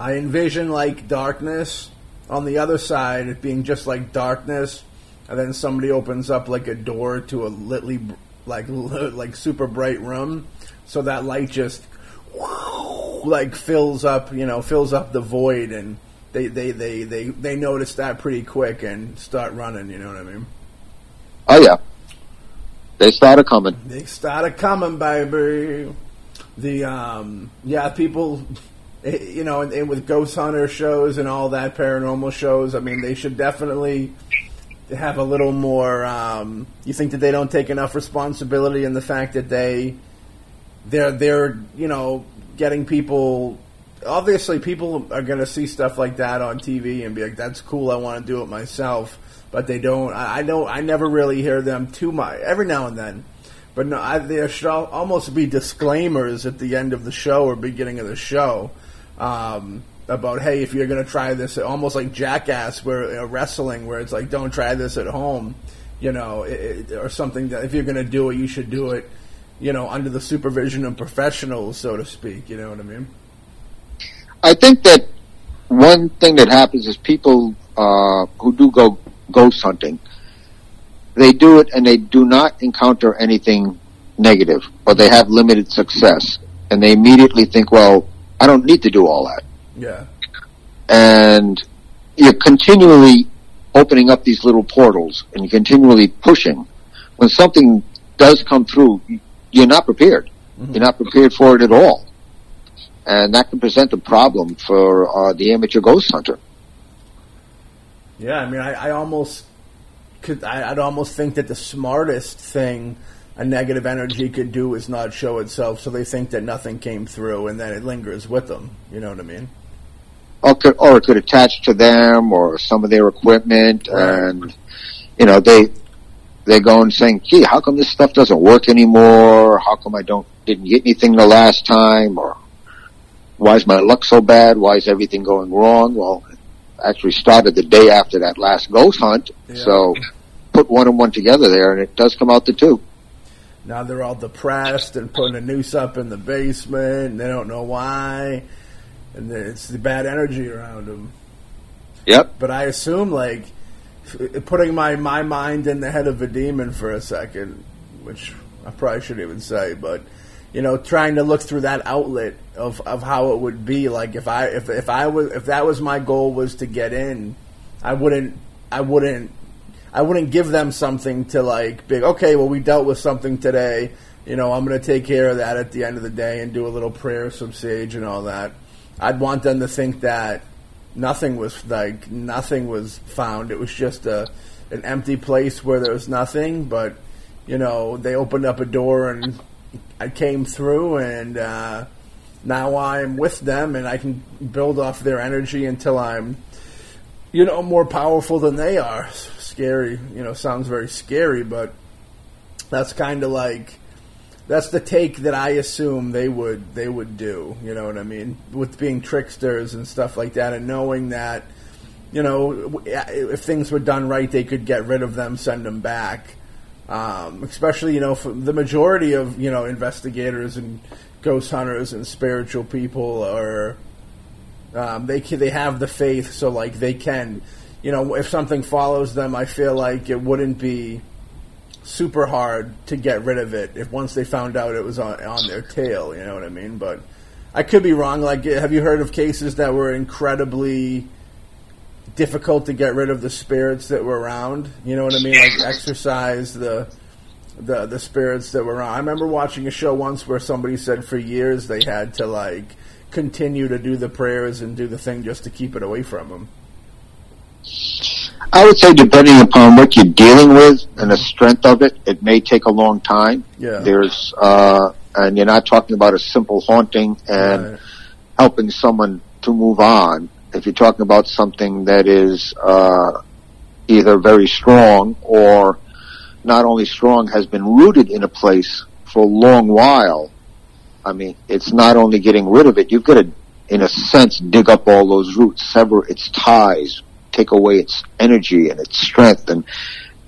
I envision like darkness on the other side, it being just like darkness, and then somebody opens up like a door to a litly, like like super bright room, so that light just like fills up, you know, fills up the void, and they they they they they notice that pretty quick and start running. You know what I mean? Oh yeah. They started coming. They started coming, baby. The um, yeah, people, eh, you know, and, and with ghost hunter shows and all that paranormal shows. I mean, they should definitely have a little more. Um, you think that they don't take enough responsibility in the fact that they they're they're you know getting people. Obviously, people are going to see stuff like that on TV and be like, "That's cool. I want to do it myself." but they don't. I, I don't. I never really hear them too much. Every now and then, but no, I, there should almost be disclaimers at the end of the show or beginning of the show um, about hey, if you're going to try this, almost like Jackass, where uh, wrestling, where it's like don't try this at home, you know, it, or something that if you're going to do it, you should do it, you know, under the supervision of professionals, so to speak. You know what I mean? I think that one thing that happens is people uh, who do go ghost hunting, they do it and they do not encounter anything negative or they have limited success and they immediately think, well, I don't need to do all that. Yeah. And you're continually opening up these little portals and you're continually pushing. When something does come through, you're not prepared. Mm-hmm. You're not prepared for it at all. And that can present a problem for uh, the amateur ghost hunter. Yeah, I mean, I, I almost could. I, would almost think that the smartest thing a negative energy could do is not show itself, so they think that nothing came through, and then it lingers with them. You know what I mean? Or, could, or it could attach to them or some of their equipment, right. and you know they they go and saying, "Gee, how come this stuff doesn't work anymore? How come I don't didn't get anything the last time?" Or why is my luck so bad? Why is everything going wrong? Well, actually started the day after that last ghost hunt. Yeah. So put one and one together there, and it does come out to two. Now they're all depressed and putting a noose up in the basement, and they don't know why, and it's the bad energy around them. Yep. But I assume, like, putting my, my mind in the head of a demon for a second, which I probably shouldn't even say, but you know, trying to look through that outlet of, of how it would be. Like if I if if I was if that was my goal was to get in, I wouldn't I wouldn't I wouldn't give them something to like big. Okay, well we dealt with something today. You know, I'm going to take care of that at the end of the day and do a little prayer, some sage, and all that. I'd want them to think that nothing was like nothing was found. It was just a an empty place where there was nothing. But you know, they opened up a door and I came through, and uh, now I'm with them, and I can build off their energy until I'm, you know, more powerful than they are. Scary, you know, sounds very scary, but that's kind of like that's the take that I assume they would they would do. You know what I mean? With being tricksters and stuff like that, and knowing that, you know, if things were done right, they could get rid of them, send them back. Um, especially, you know, the majority of you know investigators and ghost hunters and spiritual people are um, they they have the faith, so like they can, you know, if something follows them, I feel like it wouldn't be super hard to get rid of it if once they found out it was on on their tail. You know what I mean? But I could be wrong. Like, have you heard of cases that were incredibly difficult to get rid of the spirits that were around? You know what I mean? Like exorcise the the the spirits that were around. I remember watching a show once where somebody said for years they had to like continue to do the prayers and do the thing just to keep it away from them. I would say, depending upon what you're dealing with and the strength of it, it may take a long time. Yeah. There's, uh, and you're not talking about a simple haunting and Right. helping someone to move on. If you're talking about something that is, uh, either very strong or not only strong, has been rooted in a place for a long while. I mean, it's not only getting rid of it, you've got to, in a sense, dig up all those roots, sever its ties, take away its energy and its strength. And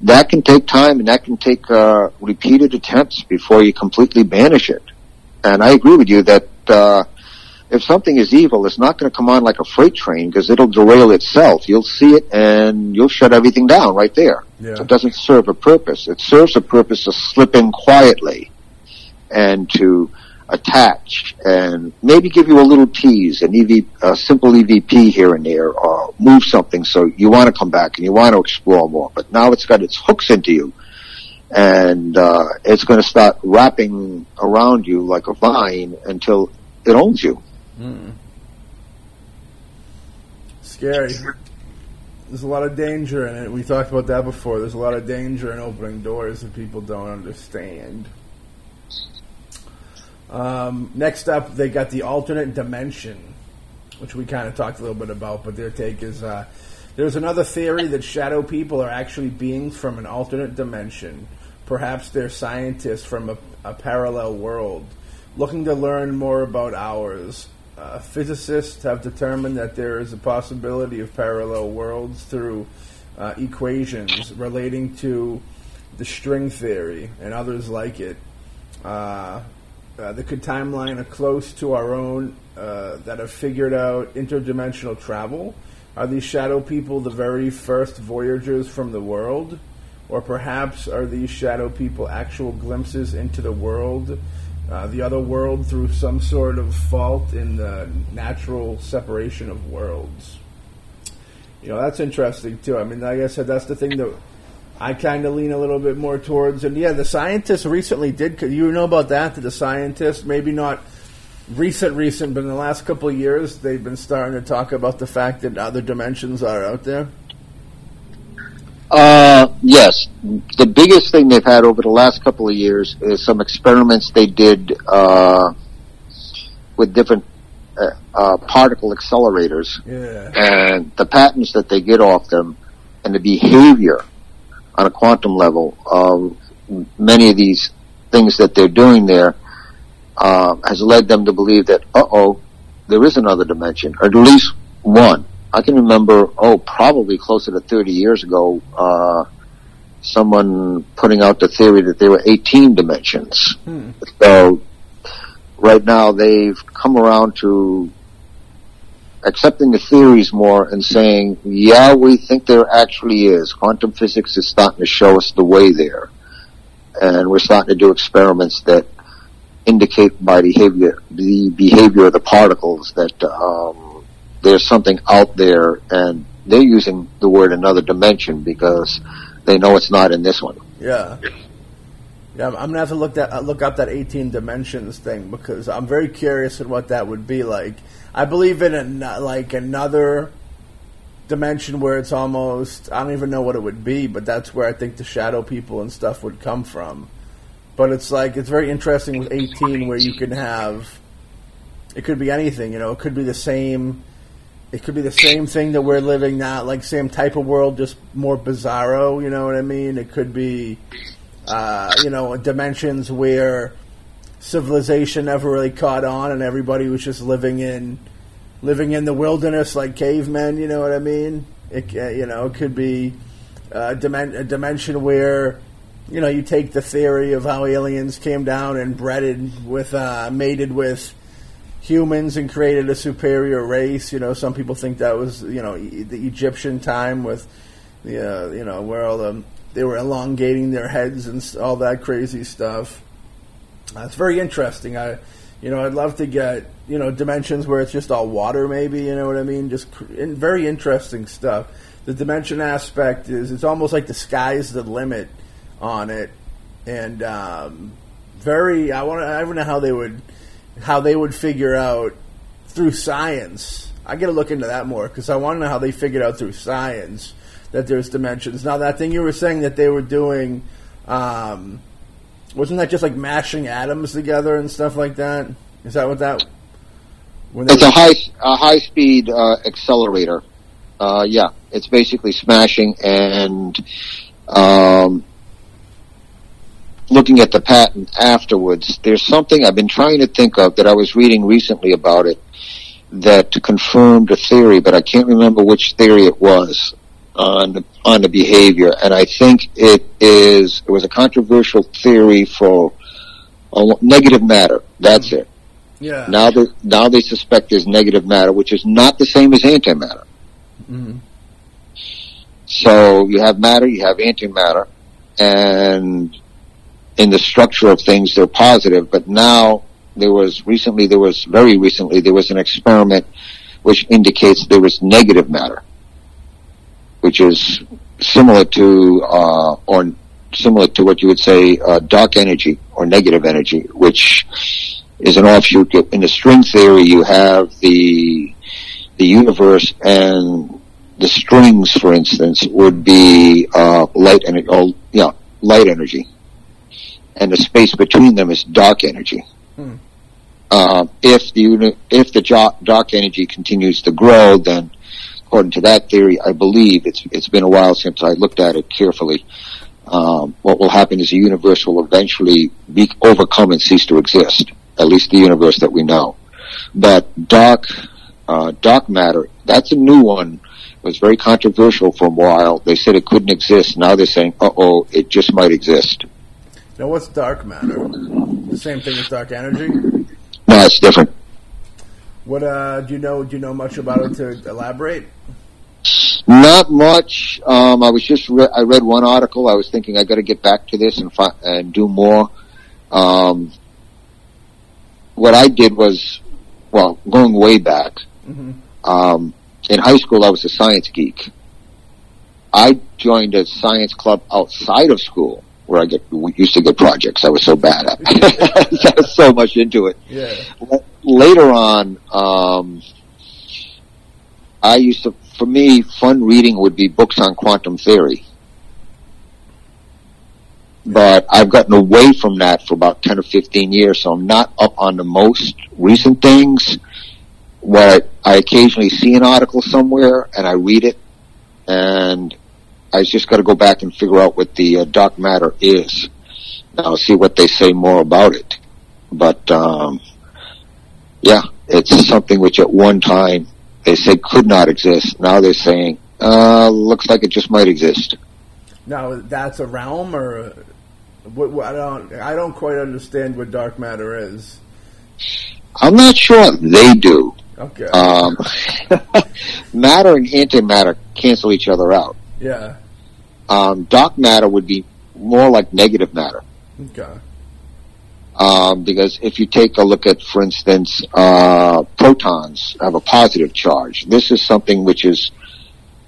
that can take time and that can take, uh, repeated attempts before you completely banish it. And I agree with you that, uh, if something is evil, it's not going to come on like a freight train because it'll derail itself. You'll see it and you'll shut everything down right there. Yeah. So it doesn't serve a purpose. It serves a purpose to slip in quietly and to attach and maybe give you a little tease, an EV, a simple EVP here and there, or move something so you want to come back and you want to explore more. But now it's got its hooks into you and uh, it's going to start wrapping around you like a vine until it owns you. Scary. There's a lot of danger in it. We talked about that before. There's a lot of danger in opening doors that people don't understand. Um, next up, they got the alternate dimension, which we kind of talked a little bit about, but their take is uh, there's another theory that shadow people are actually beings from an alternate dimension. Perhaps they're scientists from a, a parallel world looking to learn more about ours. Uh, physicists have determined that there is a possibility of parallel worlds through uh, equations relating to the string theory and others like it. Uh, uh, that could timeline are close to our own uh, that have figured out interdimensional travel. Are these shadow people the very first voyagers from the world? Or perhaps are these shadow people actual glimpses into the world, uh, the other world, through some sort of fault in the natural separation of worlds? You know, that's interesting too. I mean, like I said, that's the thing that I kind of lean a little bit more towards. And yeah, the scientists recently did. You know about that? That the scientists, maybe not recent, recent, but in the last couple of years, they've been starting to talk about the fact that other dimensions are out there. Uh, yes. The biggest thing they've had over the last couple of years is some experiments they did uh, with different uh, uh, particle accelerators, Yeah. and the patents that they get off them, and the behavior on a quantum level of many of these things that they're doing there uh, has led them to believe that, uh oh, there is another dimension, or at least one. I can remember, oh, probably closer to 30 years ago, uh, someone putting out the theory that there were 18 dimensions. Hmm. So, right now they've come around to accepting the theories more and saying, yeah, we think there actually is. Quantum physics is starting to show us the way there. And we're starting to do experiments that indicate by behavior, the behavior of the particles that, um, there's something out there and they're using the word another dimension because they know it's not in this one. Yeah. Yeah, I'm gonna have to look that look up that 18 dimensions thing because I'm very curious at what that would be like. I believe in an, like another dimension where it's almost I don't even know what it would be, but that's where I think the shadow people and stuff would come from. But it's like it's very interesting with 18 where you can have it could be anything, you know, it could be the same it could be the same thing that we're living now, like same type of world, just more bizarro. You know what I mean? It could be, uh, you know, dimensions where civilization never really caught on, and everybody was just living in living in the wilderness like cavemen. You know what I mean? It, uh, you know, it could be a, dimen- a dimension where you know you take the theory of how aliens came down and bred with uh, mated with humans and created a superior race. You know, some people think that was you know e- the Egyptian time with the uh, you know where all the they were elongating their heads and all that crazy stuff. It's very interesting. I you know I'd love to get you know dimensions where it's just all water. Maybe you know what I mean. Just in, very interesting stuff. The dimension aspect is it's almost like the sky's the limit on it, and um, very. I want. I don't know how they would how they would figure out through science. I got to look into that more because I want to know how they figured out through science that there's dimensions. Now that thing you were saying that they were doing, um, wasn't that just like mashing atoms together and stuff like that? Is that what that? When It's a high a high speed uh, accelerator. Uh, yeah, it's basically smashing and um, looking at the patent afterwards. There's something I've been trying to think of that I was reading recently about it that confirmed a theory, but I can't remember which theory it was on the, on the behavior. And I think it is it was a controversial theory for negative matter. That's it. yeah. Now they now they suspect there's negative matter, which is not the same as antimatter. Mhm. So you have matter, you have antimatter, and in the structure of things, they're positive. But now there was recently, there was very recently, there was an experiment which indicates there was negative matter, which is similar to uh, or similar to what you would say uh, dark energy or negative energy, which is an offshoot. In the string theory, you have the the universe and the strings, for instance, would be uh, light energy. Oh, yeah, light energy, and the space between them is dark energy. Hmm. Uh, if the if the jo- dark energy continues to grow, then according to that theory, I believe it's it's been a while since I looked at it carefully. Um, what will happen is the universe will eventually be overcome and cease to exist. At least the universe that we know. But dark uh, dark matter, that's a new one. It was very controversial for a while. They said it couldn't exist. Now they're saying, uh oh, it just might exist. Now what's dark matter? The same thing as dark energy. No, it's different. What uh, do you know? Do you know much about it to elaborate? Not much. Um, I was just re- I read one article. I was thinking I got to get back to this and fi- and do more. Um, what I did was, well, going way back. hmm Um, in high school, I was a science geek. I joined a science club outside of school where I get used to get projects. I was so bad at. it. I was so much into it. Yeah. Later on, um, I used to. For me, fun reading would be books on quantum theory. But I've gotten away from that for about 10 or 15 years, so I'm not up on the most recent things. What I occasionally see an article somewhere and I read it, and I just got to go back and figure out what the uh, dark matter is. Now see what they say more about it. But um, yeah, it's something which at one time they said could not exist. Now they're saying uh, looks like it just might exist. Now that's a realm, or what, what, I don't. I don't quite understand what dark matter is. I'm not sure they do. Okay. Um, matter and antimatter cancel each other out. yeah. Um, dark matter would be more like negative matter. Okay. Um, because if you take a look at, for instance, uh, protons have a positive charge. This is something which is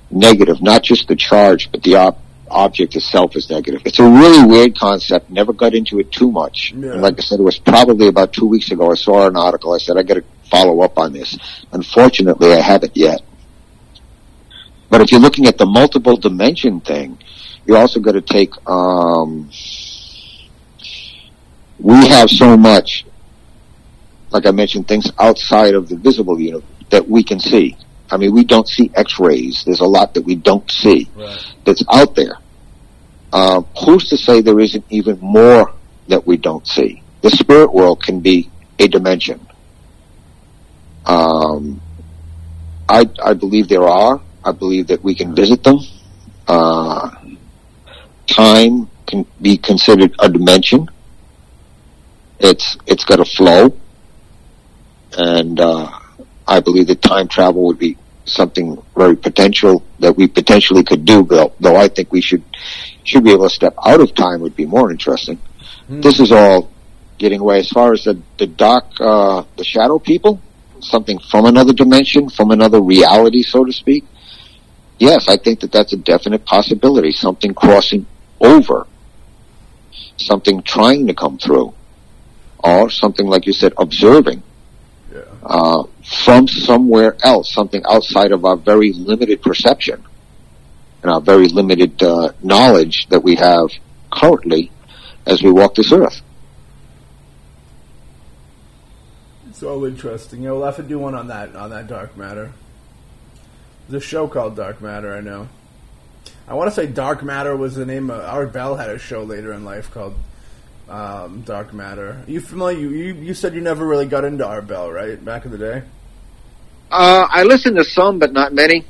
negative, not just the charge, but the ob- object itself is negative. It's a really weird concept. Never got into it too much. Yeah. And like I said, it was probably about two weeks ago. I saw an article. I said I got to follow up on this. Unfortunately, I haven't yet. But if you're looking at the multiple dimension thing, you also got to take. Um, we have so much, like I mentioned, things outside of the visible universe that we can see. I mean, we don't see X-rays. There's a lot that we don't see Right. that's out there. Uh, who's to say there isn't even more that we don't see? The spirit world can be a dimension. Um, I, I believe there are. I believe that we can visit them. Uh, time can be considered a dimension. It's it's got a flow, and uh, I believe that time travel would be something very potential that we potentially could do. Though, though I think we should should be able to step out of time would be more interesting. This is all getting away as far as the the dark, uh, the shadow people, something from another dimension, from another reality, so to speak. Yes, I think that that's a definite possibility. Something crossing over, something trying to come through, or something like you said, observing Yeah. uh, from somewhere else, something outside of our very limited perception and our very limited uh, knowledge that we have currently as we walk this earth. It's all interesting. Yeah, we'll have to do one on that on that dark matter. There's a show called Dark Matter. I know. I want to say Dark Matter was the name of Art Bell had a show later in life called um, Dark Matter. you familiar? You, you you said you never really got into Art Bell, right? Back in the day. Uh, I listened to some, but not many.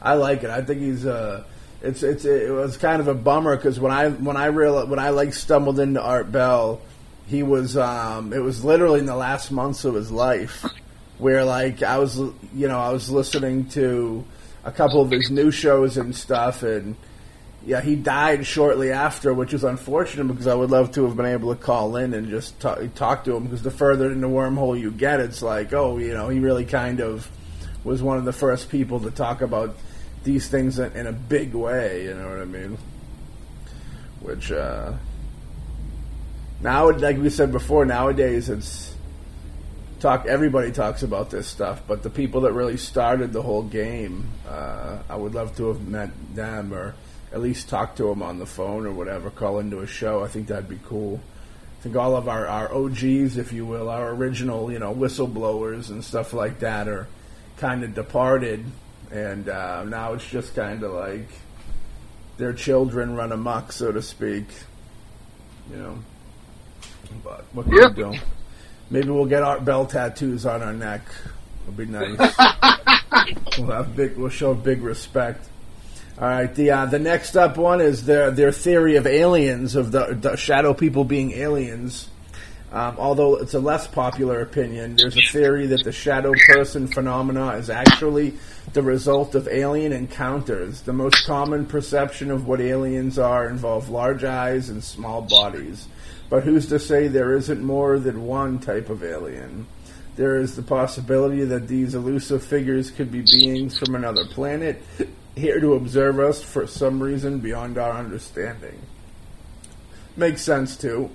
I like it. I think he's uh it's it's it was kind of a bummer because when I when I real when I like stumbled into Art Bell, he was um it was literally in the last months of his life where like I was you know I was listening to a couple of his new shows and stuff and yeah he died shortly after which is unfortunate because I would love to have been able to call in and just talk, talk to him because the further in the wormhole you get it's like oh you know he really kind of was one of the first people to talk about these things in, in a big way. You know what I mean? Which uh, now, like we said before, nowadays it's talk. Everybody talks about this stuff, but the people that really started the whole game, uh, I would love to have met them or at least talk to them on the phone or whatever. Call into a show. I think that'd be cool. I think all of our, our OGs, if you will, our original, you know, whistleblowers and stuff like that are kind of departed, and uh, now it's just kind of like their children run amok, so to speak. You know, but what can Yeah. we do? Maybe we'll get Art Bell tattoos on our neck. It'll be nice. we'll have big. We'll show big respect. All right. The uh, the next up one is their their theory of aliens of the, the shadow people being aliens. Um, although it's a less popular opinion, there's a theory that the shadow person phenomena is actually the result of alien encounters. The most common perception of what aliens are involve large eyes and small bodies. But who's to say there isn't more than one type of alien? There is the possibility that these elusive figures could be beings from another planet, here to observe us for some reason beyond our understanding. Makes sense, too.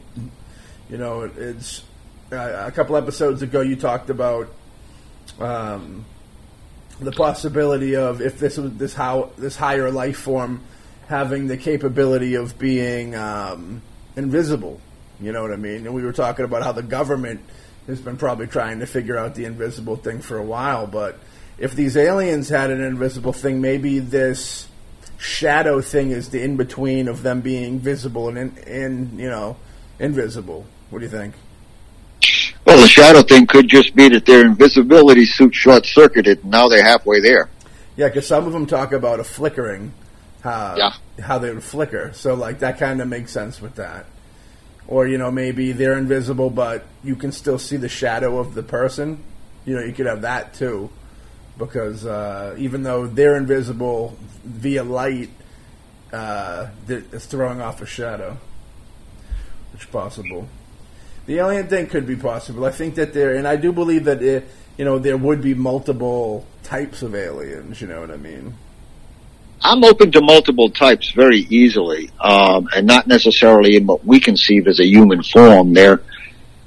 You know, it, it's uh, a couple episodes ago you talked about um, the possibility of if this was this how this higher life form having the capability of being um, invisible. You know what I mean? And we were talking about how the government has been probably trying to figure out the invisible thing for a while. But if these aliens had an invisible thing, maybe this shadow thing is the in between of them being visible and, in, and you know invisible. What do you think? Well, the shadow thing could just be that their invisibility suit short circuited, and now they're halfway there. Yeah, because some of them talk about a flickering, how Yeah. how they would flicker. So like that kind of makes sense with that. Or you know maybe they're invisible, but you can still see the shadow of the person. You know you could have that too, because uh, even though they're invisible via light, uh, it's throwing off a shadow. Which is possible. The alien thing could be possible. I think that there, and I do believe that it, you know there would be multiple types of aliens. You know what I mean? I'm open to multiple types very easily, um, and not necessarily in what we conceive as a human form. They're,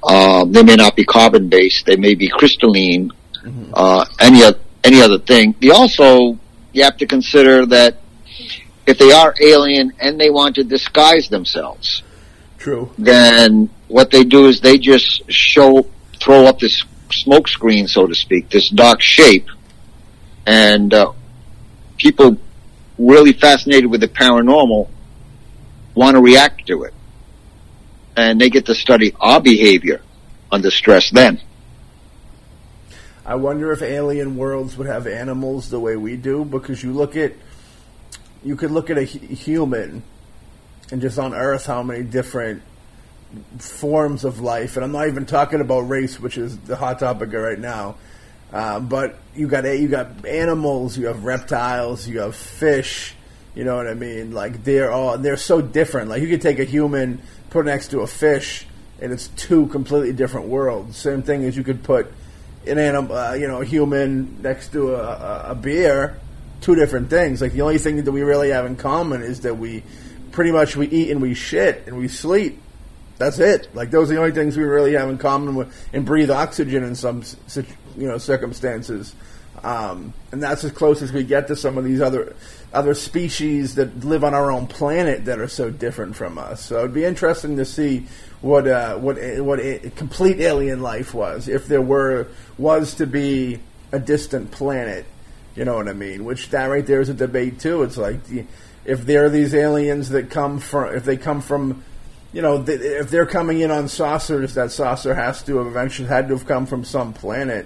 um, they may not be carbon based. They may be crystalline. Uh, any any other thing. You also you have to consider that if they are alien and they want to disguise themselves, True. then what they do is they just show, throw up this smoke screen, so to speak, this dark shape, and uh, people really fascinated with the paranormal want to react to it, and they get to study our behavior under stress. Then, I wonder if alien worlds would have animals the way we do because you look at you could look at a human and just on Earth how many different forms of life, and I'm not even talking about race, which is the hot topic right now. Uh, but you got you got animals, you have reptiles, you have fish. You know what I mean? Like they're all they're so different. Like you could take a human, put it next to a fish, and it's two completely different worlds. Same thing as you could put an animal, uh, you know, a human next to a, a, beer, two different things. Like the only thing that we really have in common is that we pretty much we eat and we shit and we sleep. That's it. Like those are the only things we really have in common with, and breathe oxygen in some you know circumstances. Um, and that's as close as we get to some of these other other species that live on our own planet that are so different from us. So it'd be interesting to see what uh, what what complete alien life was if there were was to be a distant planet. You know what I mean? Which that right there is a debate too. It's like if there are these aliens that come from if they come from you know, if they're coming in on saucers, that saucer has to have eventually had to have come from some planet,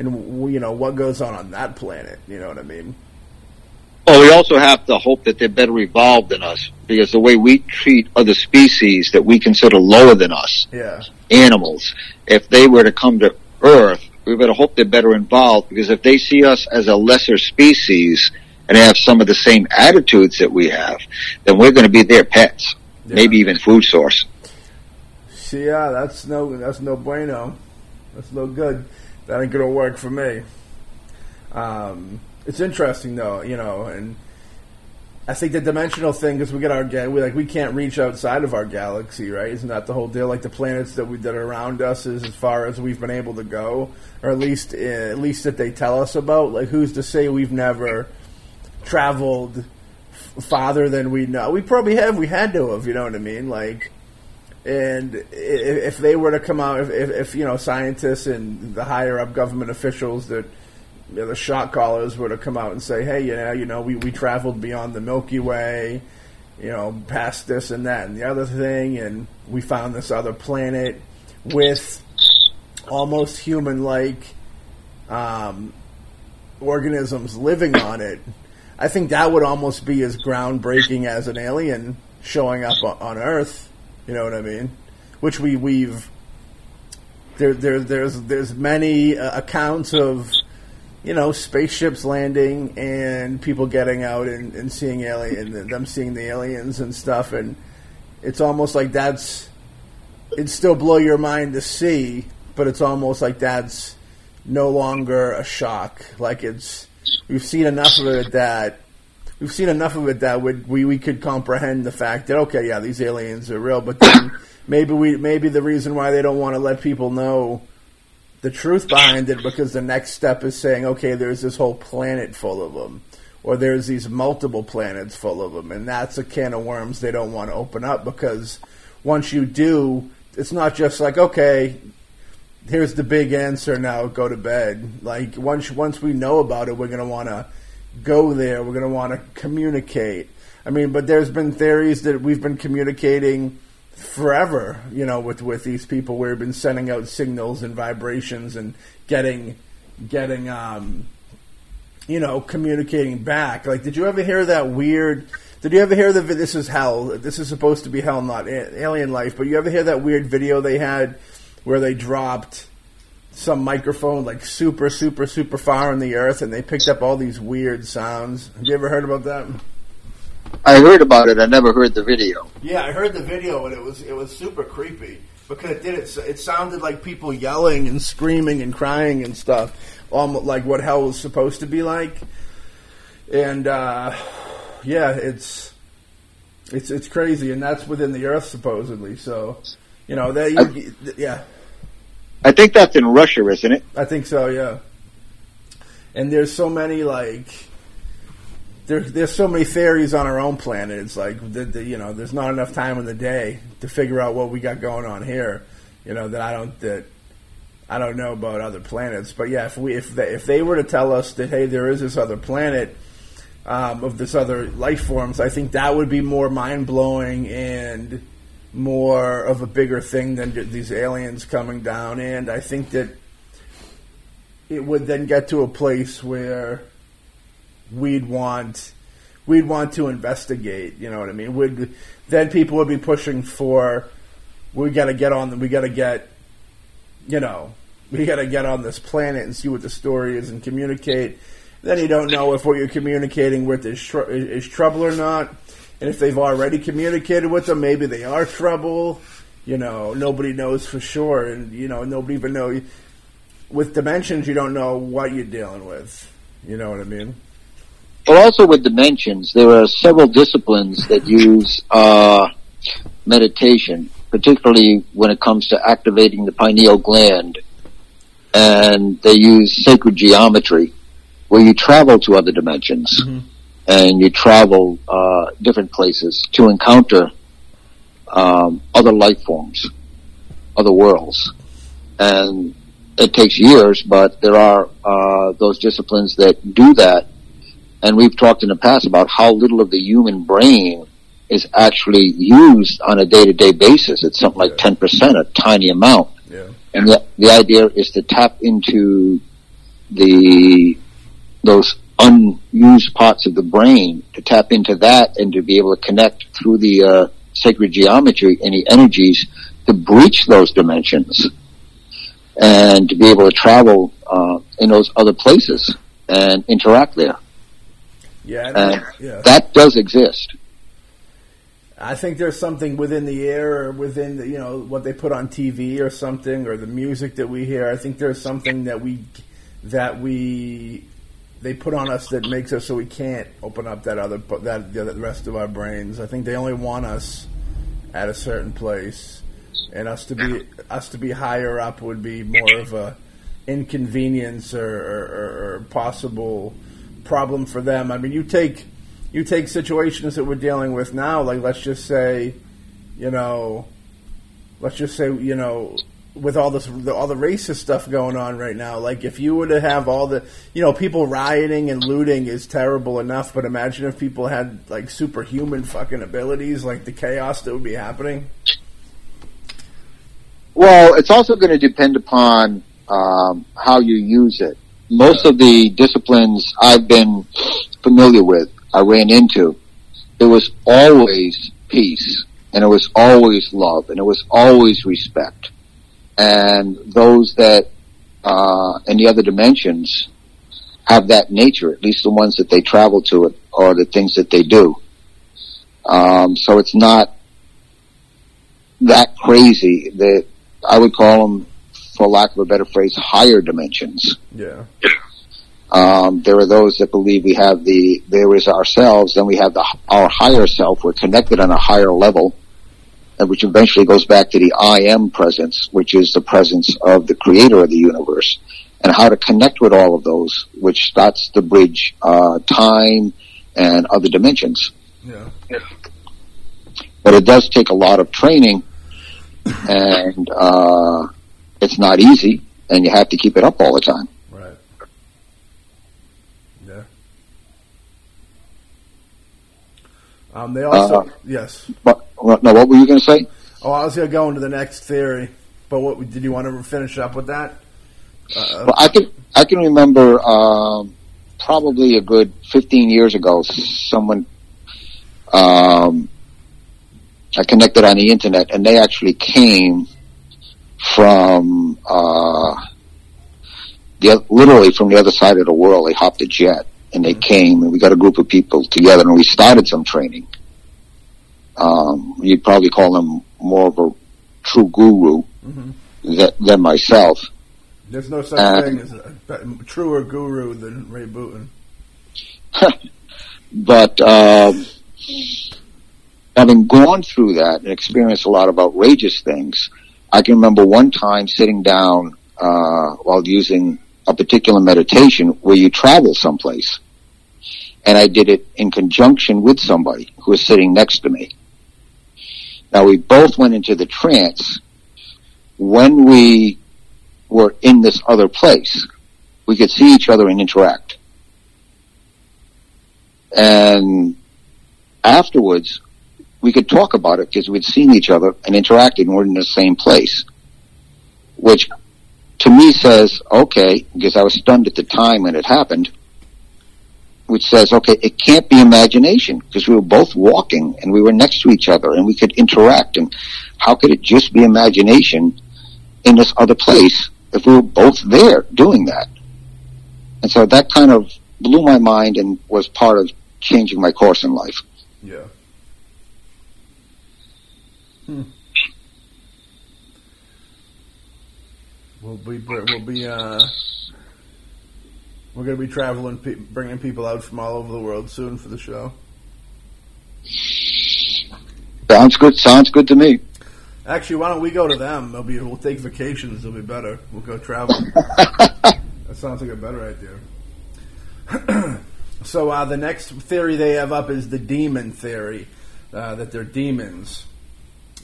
and you know what goes on on that planet. You know what I mean? well, we also have to hope that they're better evolved than us because the way we treat other species that we consider lower than us, Yeah, animals, if they were to come to Earth, we better hope they're better involved because if they see us as a lesser species and have some of the same attitudes that we have, then we're going to be their pets, Yeah. maybe even food source. see, yeah, that's no, that's no bueno. That's no good. That ain't gonna work for me. Um, it's interesting though, you know, and I think the dimensional thing is we get our we like we can't reach outside of our galaxy, right? Isn't that the whole deal? Like the planets that we that are around us is as far as we've been able to go, or at least uh, at least that they tell us about. Like who's to say we've never traveled farther than we know? We probably have. We had to have. You know what I mean? Like. And if they were to come out, if, if, you know scientists and the higher up government officials that you know, the shot callers were to come out and say, "Hey, you know, you know, we, we traveled beyond the Milky Way, you know, past this and that and the other thing, and we found this other planet with almost human-like um, organisms living on it." I think that would almost be as groundbreaking as an alien showing up on Earth. You know what I mean? Which we we've there, there there's there's many uh, accounts of you know spaceships landing and people getting out and, and seeing alien and them seeing the aliens and stuff and it's almost like that's it'd still blow your mind to see but it's almost like that's no longer a shock like it's we've seen enough of it that we've seen enough of it that we, we could comprehend the fact that okay yeah these aliens are real but then maybe we maybe the reason why they don't want to let people know the truth behind it because the next step is saying, okay, there's this whole planet full of them, or there's these multiple planets full of them, and that's a can of worms they don't want to open up because once you do, it's not just like, okay, here's the big answer now, go to bed. Like once once we know about it, we're gonna want to go there. We're gonna want to communicate. I mean, but there's been theories that we've been communicating forever, you know, with with these people. We've been sending out signals and vibrations and getting getting um you know, communicating back. Like, did you ever hear that weird? Did you ever hear the? This is hell. This is supposed to be hell, not alien life. But you ever hear that weird video they had where they dropped some microphone like super, super, super far in the earth, and they picked up all these weird sounds? Have you ever heard about that? I heard about it. I never heard the video. Yeah, I heard the video, and it was it was super creepy because it did it. It sounded like people yelling and screaming and crying and stuff, almost like what hell was supposed to be like. And uh, yeah, it's it's it's crazy, and that's within the Earth supposedly. So you know that you, yeah, I think that's in Russia, isn't it? I think so. Yeah, and there's so many like there, there's so many theories on our own planet. It's like the, the, you know, there's not enough time in the day to figure out what we got going on here. You know that I don't that I don't know about other planets, but yeah, if we if they, if they were to tell us that hey, there is this other planet um, of this other life forms, I think that would be more mind blowing and more of a bigger thing than these aliens coming down. And I think that it would then get to a place where we'd want we'd want to investigate. You know what I mean? Would then people would be pushing for we got to get on. We got to get you know we got to get on this planet and see what the story is and communicate. Then you don't know if what you're communicating with is, tr- is trouble or not. And if they've already communicated with them, maybe they are trouble. You know, nobody knows for sure, and you know, nobody even know. With dimensions, you don't know what you're dealing with. You know what I mean? But also with dimensions, there are several disciplines that use uh, meditation, particularly when it comes to activating the pineal gland, and they use sacred geometry, where you travel to other dimensions. Mm-hmm and you travel uh, different places to encounter um, other life forms, other worlds, and it takes years, but there are uh, those disciplines that do that. And we've talked in the past about how little of the human brain is actually used on a day-to-day basis. It's something like ten percent, a tiny amount. Yeah. And the the idea is to tap into the those unused parts of the brain to tap into that and to be able to connect through the uh, sacred geometry any energies to breach those dimensions and to be able to travel uh, in those other places and interact there. Yeah, and yeah. that does exist. I think there's something within the air or within the, you know what they put on TV or something or the music that we hear. I think there's something that we that we they put on us that makes us so we can't open up that other that the rest of our brains. I think they only want us at a certain place, and us to be us to be higher up would be more of a inconvenience or, or, or possible problem for them. I mean, you take you take situations that we're dealing with now, like let's just say, you know, let's just say, you know, with all this all the racist stuff going on right now like if you were to have all the you know people rioting and looting is terrible enough but imagine if people had like superhuman fucking abilities like the chaos that would be happening. Well it's also going to depend upon um, how you use it. Most of the disciplines i've been familiar with i ran into it was always peace and it was always love and it was always respect and those that uh, in the other dimensions have that nature, at least the ones that they travel to, it or the things that they do. Um, so it's not that crazy. That I would call them, for lack of a better phrase, higher dimensions. Yeah. Um, there are those that believe we have the there is ourselves, then we have the our higher self. We're connected on a higher level, which eventually goes back to the I am presence, which is the presence of the creator of the universe, and how to connect with all of those, which starts to bridge uh, time and other dimensions. Yeah. But it does take a lot of training, and uh, it's not easy, and you have to keep it up all the time. Right. Yeah. Um, they also uh, yes. But no, what were you going to say? Oh, I was going to go into the next theory, but what did you want to finish up with that? Uh, well, I can I can remember um, probably a good fifteen years ago, someone um, I connected on the internet, and they actually came from uh, the literally from the other side of the world. They hopped a jet and they mm-hmm. came, and we got a group of people together, and we started some training um, you'd probably call him more of a true guru mm-hmm. than, than myself. There's no such and, thing as a truer guru than Ray Booten. but um, having gone through that and experienced a lot of outrageous things, I can remember one time sitting down uh, while using a particular meditation where you travel someplace and I did it in conjunction with somebody who was sitting next to me. Now we both went into the trance when we were in this other place. We could see each other and interact. And afterwards, we could talk about it because we'd seen each other and interacted and we're in the same place. Which to me says, okay, because I was stunned at the time when it happened, which says, okay, it can't be imagination because we were both walking and we were next to each other and we could interact. And how could it just be imagination in this other place if we were both there doing that? And so that kind of blew my mind and was part of changing my course in life. Yeah. Hmm. We'll be we'll be uh, we're going to be traveling, pe- bringing people out from all over the world soon for the show. Sounds good. Sounds good to me. Actually, why don't we go to them? They'll be we'll take vacations. It'll be better. We'll go travel. that sounds like a better idea. so uh, the next theory they have up is the demon theory, uh, that they're demons.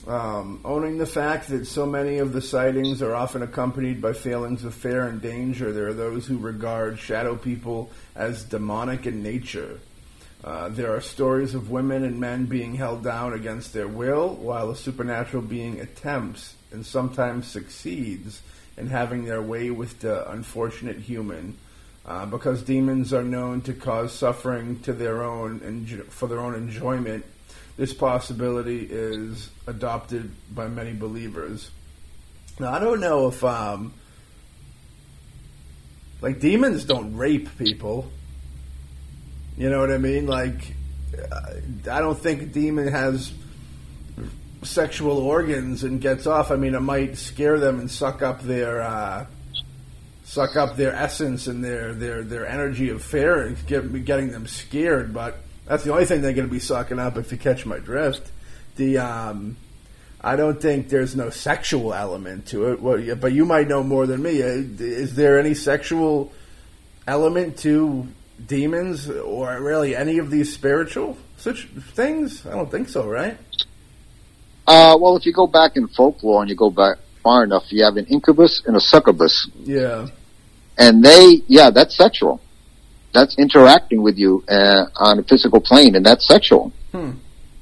Um, owning the fact that so many of the sightings are often accompanied by feelings of fear and danger, there are those who regard shadow people as demonic in nature. Uh, there are stories of women and men being held down against their will, while a supernatural being attempts and sometimes succeeds in having their way with the unfortunate human. Uh, because demons are known to cause suffering to their own enjo- for their own enjoyment this possibility is adopted by many believers. Now, I don't know if, um, like, demons don't rape people. You know what I mean? Like, I don't think a demon has sexual organs and gets off. I mean, it might scare them and suck up their, uh, suck up their essence and their, their, their energy of fear and get, getting them scared, but that's the only thing they're going to be sucking up, if you catch my drift. The um, I don't think there's no sexual element to it. Well, yeah, but you might know more than me. Uh, is there any sexual element to demons, or really any of these spiritual such things? I don't think so, right? Uh, well, if you go back in folklore and you go back far enough, you have an incubus and a succubus. Yeah. And they, yeah, that's sexual that's interacting with you uh, on a physical plane, and that's sexual. Hmm.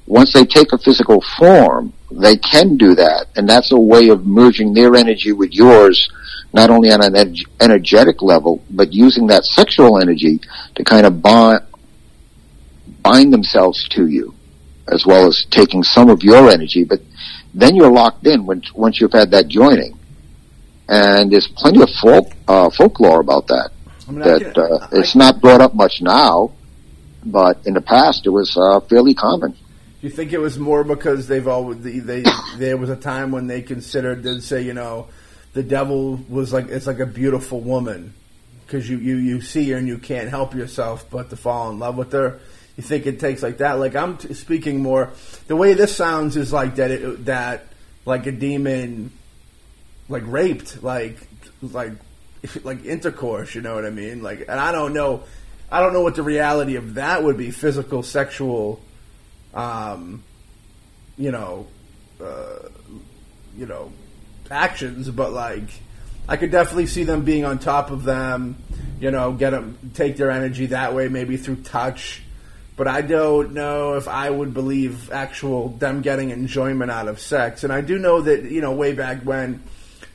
Once they take a physical form, they can do that, and that's a way of merging their energy with yours, not only on an ed- energetic level, but using that sexual energy to kind of bind, bind themselves to you, as well as taking some of your energy. But then you're locked in once once you've had that joining, and there's plenty of folk, uh, folklore about that. I mean, that uh, it's not brought up much now, but in the past it was uh, fairly common. Do you think it was more because they've always they, they there was a time when they considered to say you know the devil was like it's like a beautiful woman because you, you you see her and you can't help yourself but to fall in love with her. You think it takes like that? Like I'm t- speaking more. The way this sounds is like that it, that like a demon like raped like like like intercourse. You know what I mean? Like, and I don't know, I don't know what the reality of that would be. Physical, sexual, um, you know, uh, you know, actions. But like, I could definitely see them being on top of them. You know, get them take their energy that way, maybe through touch. But I don't know if I would believe actual them getting enjoyment out of sex. And I do know that you know way back when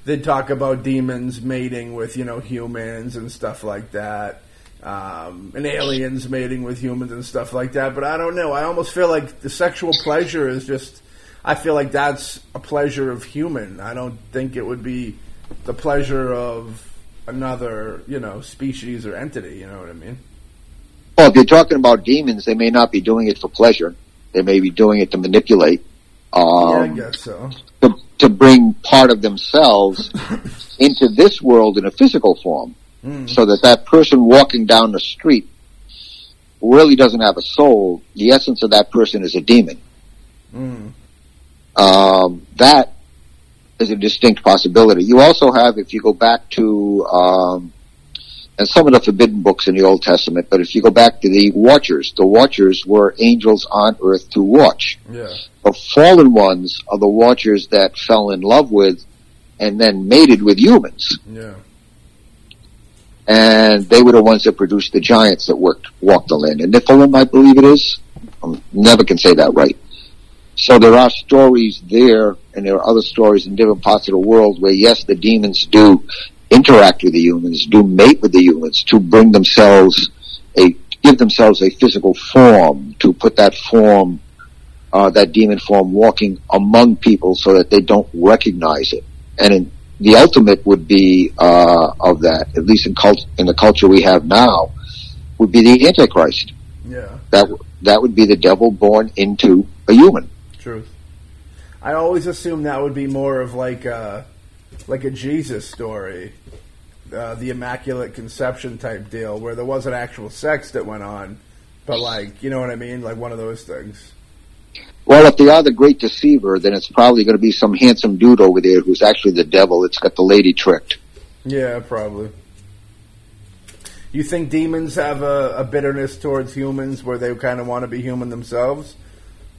they talk about demons mating with you know humans and stuff like that, um, and aliens mating with humans and stuff like that. But I don't know. I almost feel like the sexual pleasure is just. I feel like that's a pleasure of human. I don't think it would be the pleasure of another, you know, species or entity. You know what I mean? Well, if you're talking about demons, they may not be doing it for pleasure. They may be doing it to manipulate. Um, yeah, I um, guess so. To, to bring part of themselves into this world in a physical form mm. so that that person walking down the street really doesn't have a soul. The essence of that person is a demon. Mm. Um, that is a distinct possibility. You also have, if you go back to um, and some of the forbidden books in the Old Testament. But if you go back to the Watchers, the Watchers were angels on earth to watch. Yeah. The fallen ones are the Watchers that fell in love with and then mated with humans. Yeah. And they were the ones that produced the giants that worked, walked the land. And Nephilim, I believe it is. I never can say that right. So there are stories there, and there are other stories in different parts of the world where yes, the demons do interact with the humans, do mate with the humans to bring themselves a, give themselves a physical form, to put that form, uh, that demon form walking among people so that they don't recognize it. And in, the ultimate would be, uh, of that, at least in cult, in the culture we have now, would be the Antichrist. Yeah. That, that would be the devil born into a human. Truth. I always assumed that would be more of like a, like a Jesus story, uh, the Immaculate Conception type deal, where there wasn't actual sex that went on, but like you know what I mean, like one of those things. Well, if they are the great deceiver, then it's probably going to be some handsome dude over there who's actually the devil that's got the lady tricked. Yeah, probably. You think demons have a, a bitterness towards humans where they kind of want to be human themselves?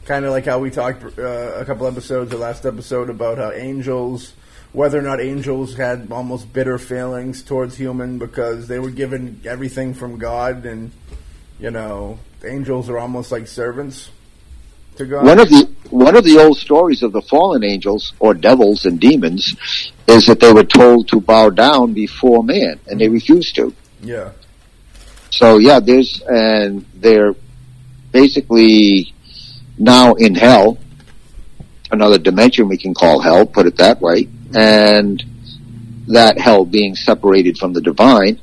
Kind of like how we talked uh, a couple episodes, or last episode, about how angels, whether or not angels had almost bitter feelings towards human because they were given everything from God, and you know, angels are almost like servants to God. One of the one of the old stories of the fallen angels or devils and demons is that they were told to bow down before man, and they refused to. yeah, So yeah, there's and they're basically now in hell, another dimension we can call hell, put it that way, and that hell being separated from the divine.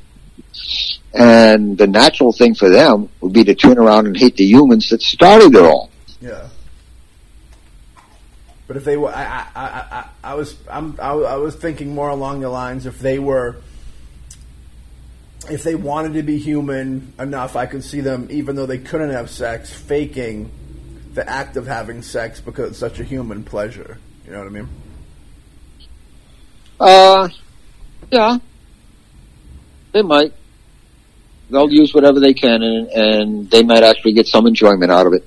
And the natural thing for them would be to turn around and hate the humans that started it all. Yeah. But if they were, I, I, I, I, was, I'm, I, I was thinking more along the lines if they were, if they wanted to be human enough, I could see them, even though they couldn't have sex, faking the act of having sex because it's such a human pleasure. You know what I mean? Uh, yeah, they might. They'll use whatever they can, and, and they might actually get some enjoyment out of it.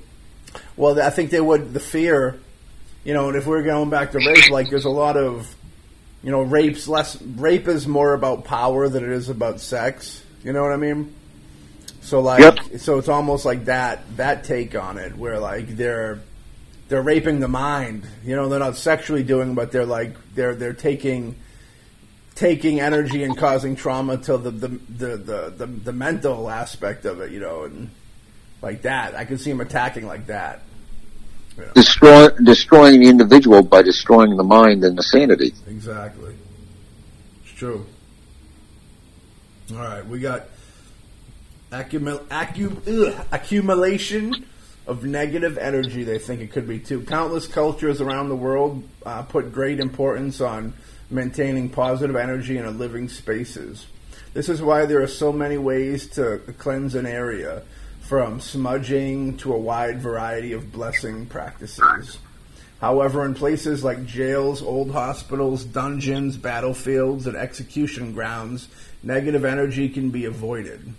Well, I think they would. The fear, you know, and if we're going back to rape, like there's a lot of, you know, rapes less. Rape is more about power than it is about sex. You know what I mean? So like, Yep. so it's almost like that that take on it, where like they're they're raping the mind. You know, they're not sexually doing, but they're like they're they're taking taking energy and causing trauma to the the the the, the, the mental aspect of it. You know, and like that, I can see him attacking like that. Destroy, destroying the individual by destroying the mind and the sanity. Exactly. It's true. All right, we got accumul- accu- ugh, accumulation of negative energy. They think it could be too. Countless cultures around the world uh, put great importance on maintaining positive energy in our living spaces. This is why there are so many ways to cleanse an area, from smudging to a wide variety of blessing practices. However, in places like jails, old hospitals, dungeons, battlefields, and execution grounds, negative energy can be avoided,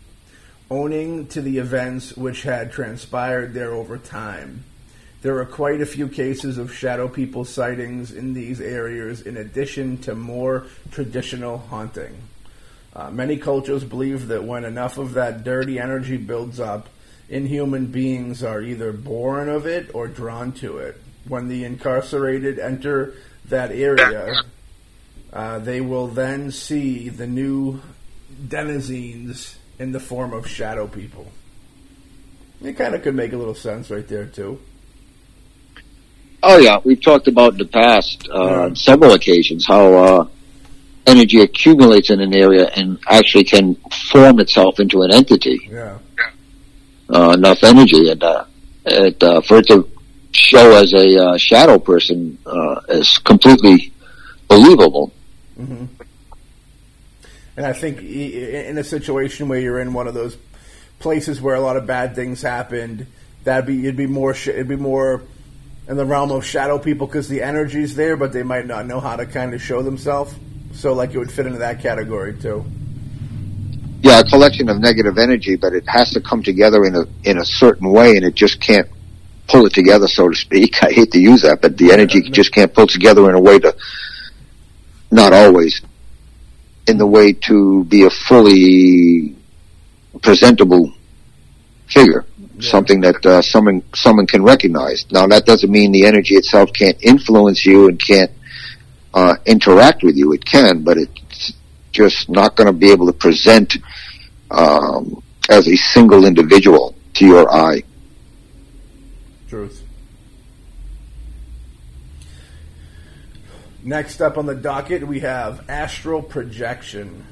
owning to the events which had transpired there over time. There are quite a few cases of shadow people sightings in these areas, in addition to more traditional haunting. Uh, many cultures believe that when enough of that dirty energy builds up, inhuman beings are either born of it or drawn to it. When the incarcerated enter that area, uh, they will then see the new denizens in the form of shadow people. It kind of could make a little sense right there, too. Oh yeah, we've talked about in the past uh, Yeah. on several occasions how uh, energy accumulates in an area and actually can form itself into an entity. Yeah. Uh, enough energy, and uh, it, uh, for it to show as a uh, shadow person uh, is completely believable. hmm And I think in a situation where you're in one of those places where a lot of bad things happened, that'd be it'd be more sh- it'd be more in the realm of shadow people because the energy's there, but they might not know how to kind of show themselves. So like it would fit into that category too. yeah, a collection of negative energy, but it has to come together in a in a certain way, and it just can't pull it together, so to speak. I hate to use that, but the energy Yeah, just can't pull together in a way to, not always, in the way to be a fully presentable figure, Yeah. something that uh, someone someone can recognize. Now, that doesn't mean the energy itself can't influence you and can't uh, interact with you. It can, but it's just not going to be able to present um, as a single individual to your eye. Truth. Next up on the docket, we have astral projection.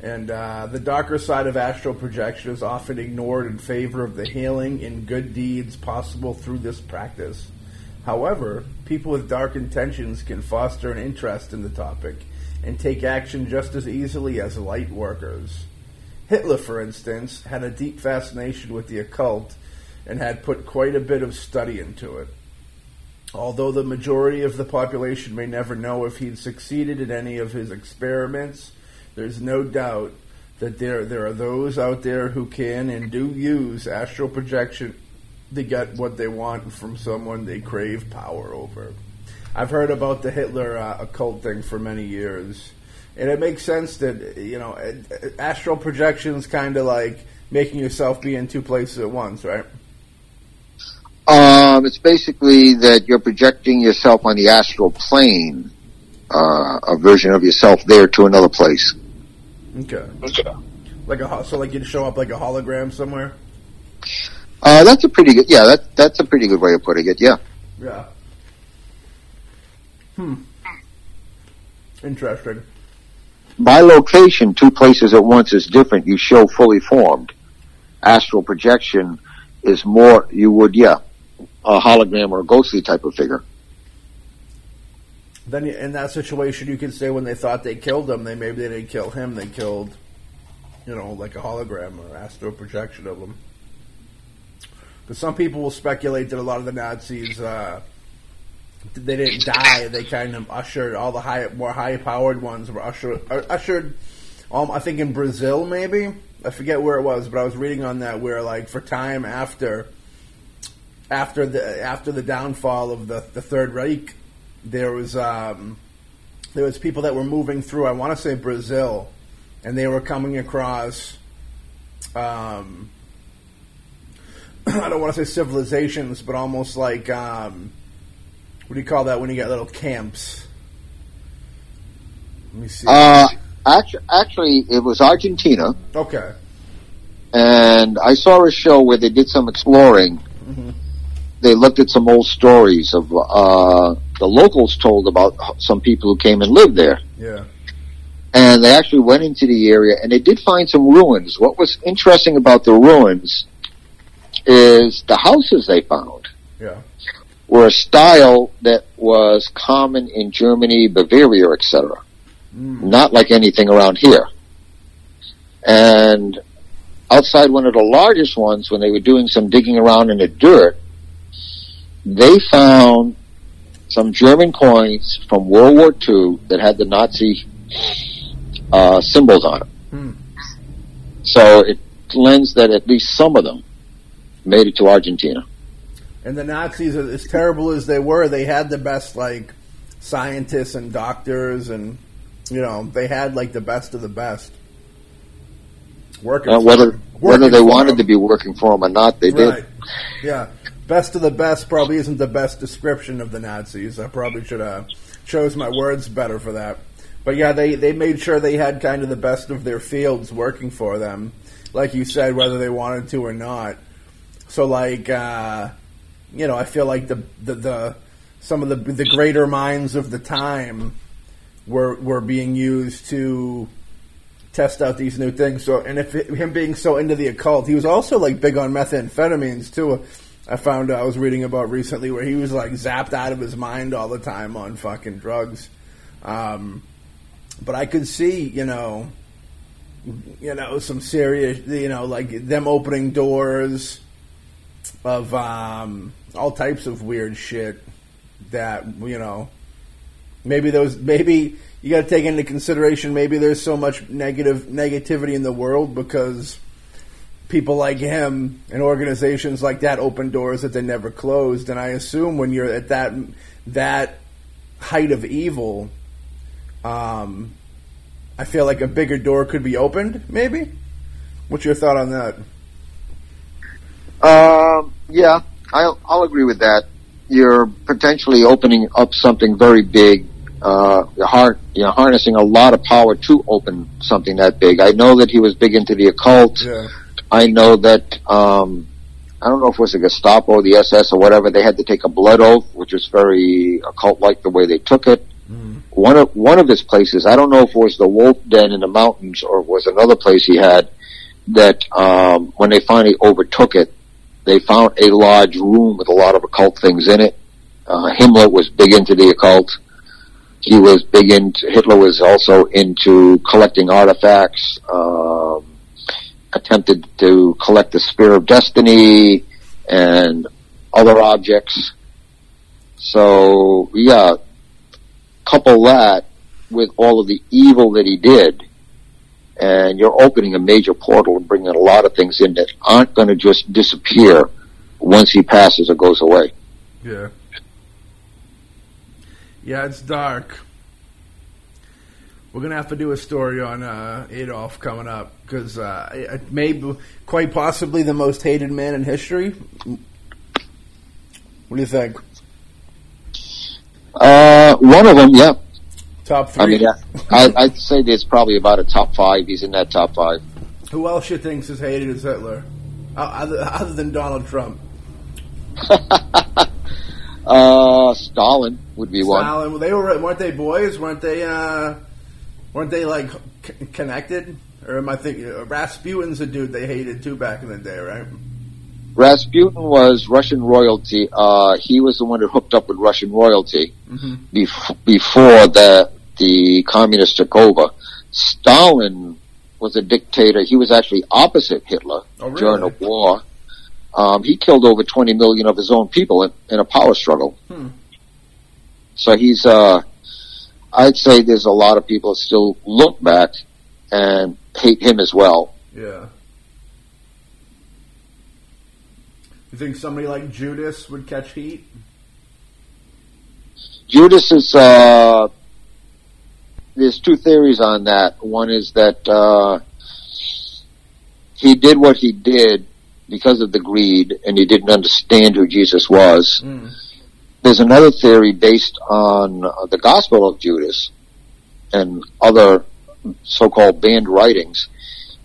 And uh, the darker side of astral projection is often ignored in favor of the healing and good deeds possible through this practice. However, people with dark intentions can foster an interest in the topic and take action just as easily as light workers. Hitler, for instance, had a deep fascination with the occult and had put quite a bit of study into it. Although the majority of the population may never know if he'd succeeded in any of his experiments, there's no doubt that there there are those out there who can and do use astral projection to get what they want from someone they crave power over. I've heard about the Hitler uh, occult thing for many years, and it makes sense that you know astral projections kind of like making yourself be in two places at once, right? Um, it's basically that you're projecting yourself on the astral plane, uh, a version of yourself there to another place. Okay. Like a so, like you'd show up like a hologram somewhere. Uh, that's a pretty good, yeah, that, that's a pretty good way of putting it, yeah. Yeah. Hmm. Interesting. Bilocation, two places at once is different. You show fully formed. Astral projection is more, you would, yeah, a hologram or a ghostly type of figure. Then in that situation, you could say when they thought they killed him, they maybe they didn't kill him. They killed, you know, like a hologram or astral projection of him. Because some people will speculate that a lot of the Nazis, uh, they didn't die. They kind of ushered all the high, more high-powered ones were ushered. uh, Ushered, um, I think in Brazil, maybe I forget where it was, but I was reading on that where, like, for time after, after the after the downfall of the the Third Reich, there was um, there was people that were moving through. I want to say Brazil, and they were coming across. Um, I don't want to say civilizations, but almost like um, what do you call that when you get little camps? Let me see. Uh, actually, actually, it was Argentina, okay. and I saw a show where they did some exploring. Mhm. They looked at some old stories of uh, the locals told about some people who came and lived there, Yeah. and they actually went into the area and they did find some ruins. What was interesting about the ruins is the houses they found Yeah. were a style that was common in Germany, Bavaria, etc. Mm. Not like anything around here. And outside one of the largest ones, when they were doing some digging around in the dirt, they found some German coins from World War II that had the Nazi uh, symbols on them. Hmm. So it lends that at least some of them made it to Argentina. And the Nazis, as terrible as they were, they had the best like scientists and doctors, and you know they had like the best of the best. Working Uh, for whether them. whether they wanted them. to be working for them or not, they right. did. Yeah, best of the best probably isn't the best description of the Nazis. I probably should have chose my words better for that. But yeah, they they made sure they had kind of the best of their fields working for them, like you said, whether they wanted to or not. So like, uh, you know, I feel like the the, the some of the the greater minds of the time were were being used to test out these new things. So, and if it, him being so into the occult, he was also like big on methamphetamines too. I found I was reading about recently where he was like zapped out of his mind all the time on fucking drugs. Um, but I could see, you know, you know, some serious, you know, like them opening doors of um, all types of weird shit that you know maybe those maybe you got to take into consideration maybe there's so much negative negativity in the world because people like him and organizations like that open doors that they never closed. And I assume when you're at that that height of evil, um, I feel like a bigger door could be opened. Maybe. What's your thought on that? Um, yeah, I'll, I'll agree with that. You're potentially opening up something very big. Uh, you're, har- you're harnessing a lot of power to open something that big. I know that he was big into the occult. Yeah. I know that um, I don't know if it was the Gestapo, the SS, or whatever. They had to take a blood oath, which was very occult-like the way they took it. Mm. One of one of his places, I don't know if it was the Wolf Den in the mountains or it was another place he had. That um, when they finally overtook it, they found a large room with a lot of occult things in it. Uh, Himmler was big into the occult. He was big into Hitler was also into collecting artifacts. Um, attempted to collect the Spear of Destiny and other objects. So yeah, couple that with all of the evil that he did, and you're opening a major portal and bringing a lot of things in that aren't going to just disappear once he passes or goes away. Yeah. Yeah, it's dark. We're gonna have to do a story on uh, Adolf coming up because uh, it may be quite possibly the most hated man in history. What do you think? Uh, one of them, yeah. Top three. I mean, I, I'd say there's probably about a top five. He's in that top five. Who else you thinks is hated as Hitler, other, other than Donald Trump? Uh, Stalin would be one. Stalin. Well, they were weren't they boys? weren't they? Uh, weren't they like c- connected? Or am I thinking uh, Rasputin's a dude they hated too back in the day, right? Rasputin was Russian royalty. Uh, he was the one who hooked up with Russian royalty Mm-hmm. bef- before the the communists took over. Stalin was a dictator. He was actually opposite Hitler Oh, really? during the war. Um, he killed over 20 million of his own people in, in a power struggle. Hmm. So he's, uh, I'd say there's a lot of people still look back and hate him as well. Yeah. You think somebody like Judas would catch heat? Judas is, uh, there's two theories on that. One is that, uh, he did what he did because of the greed and he didn't understand who Jesus was. Mm. There's another theory based on uh, the Gospel of Judas and other so-called banned writings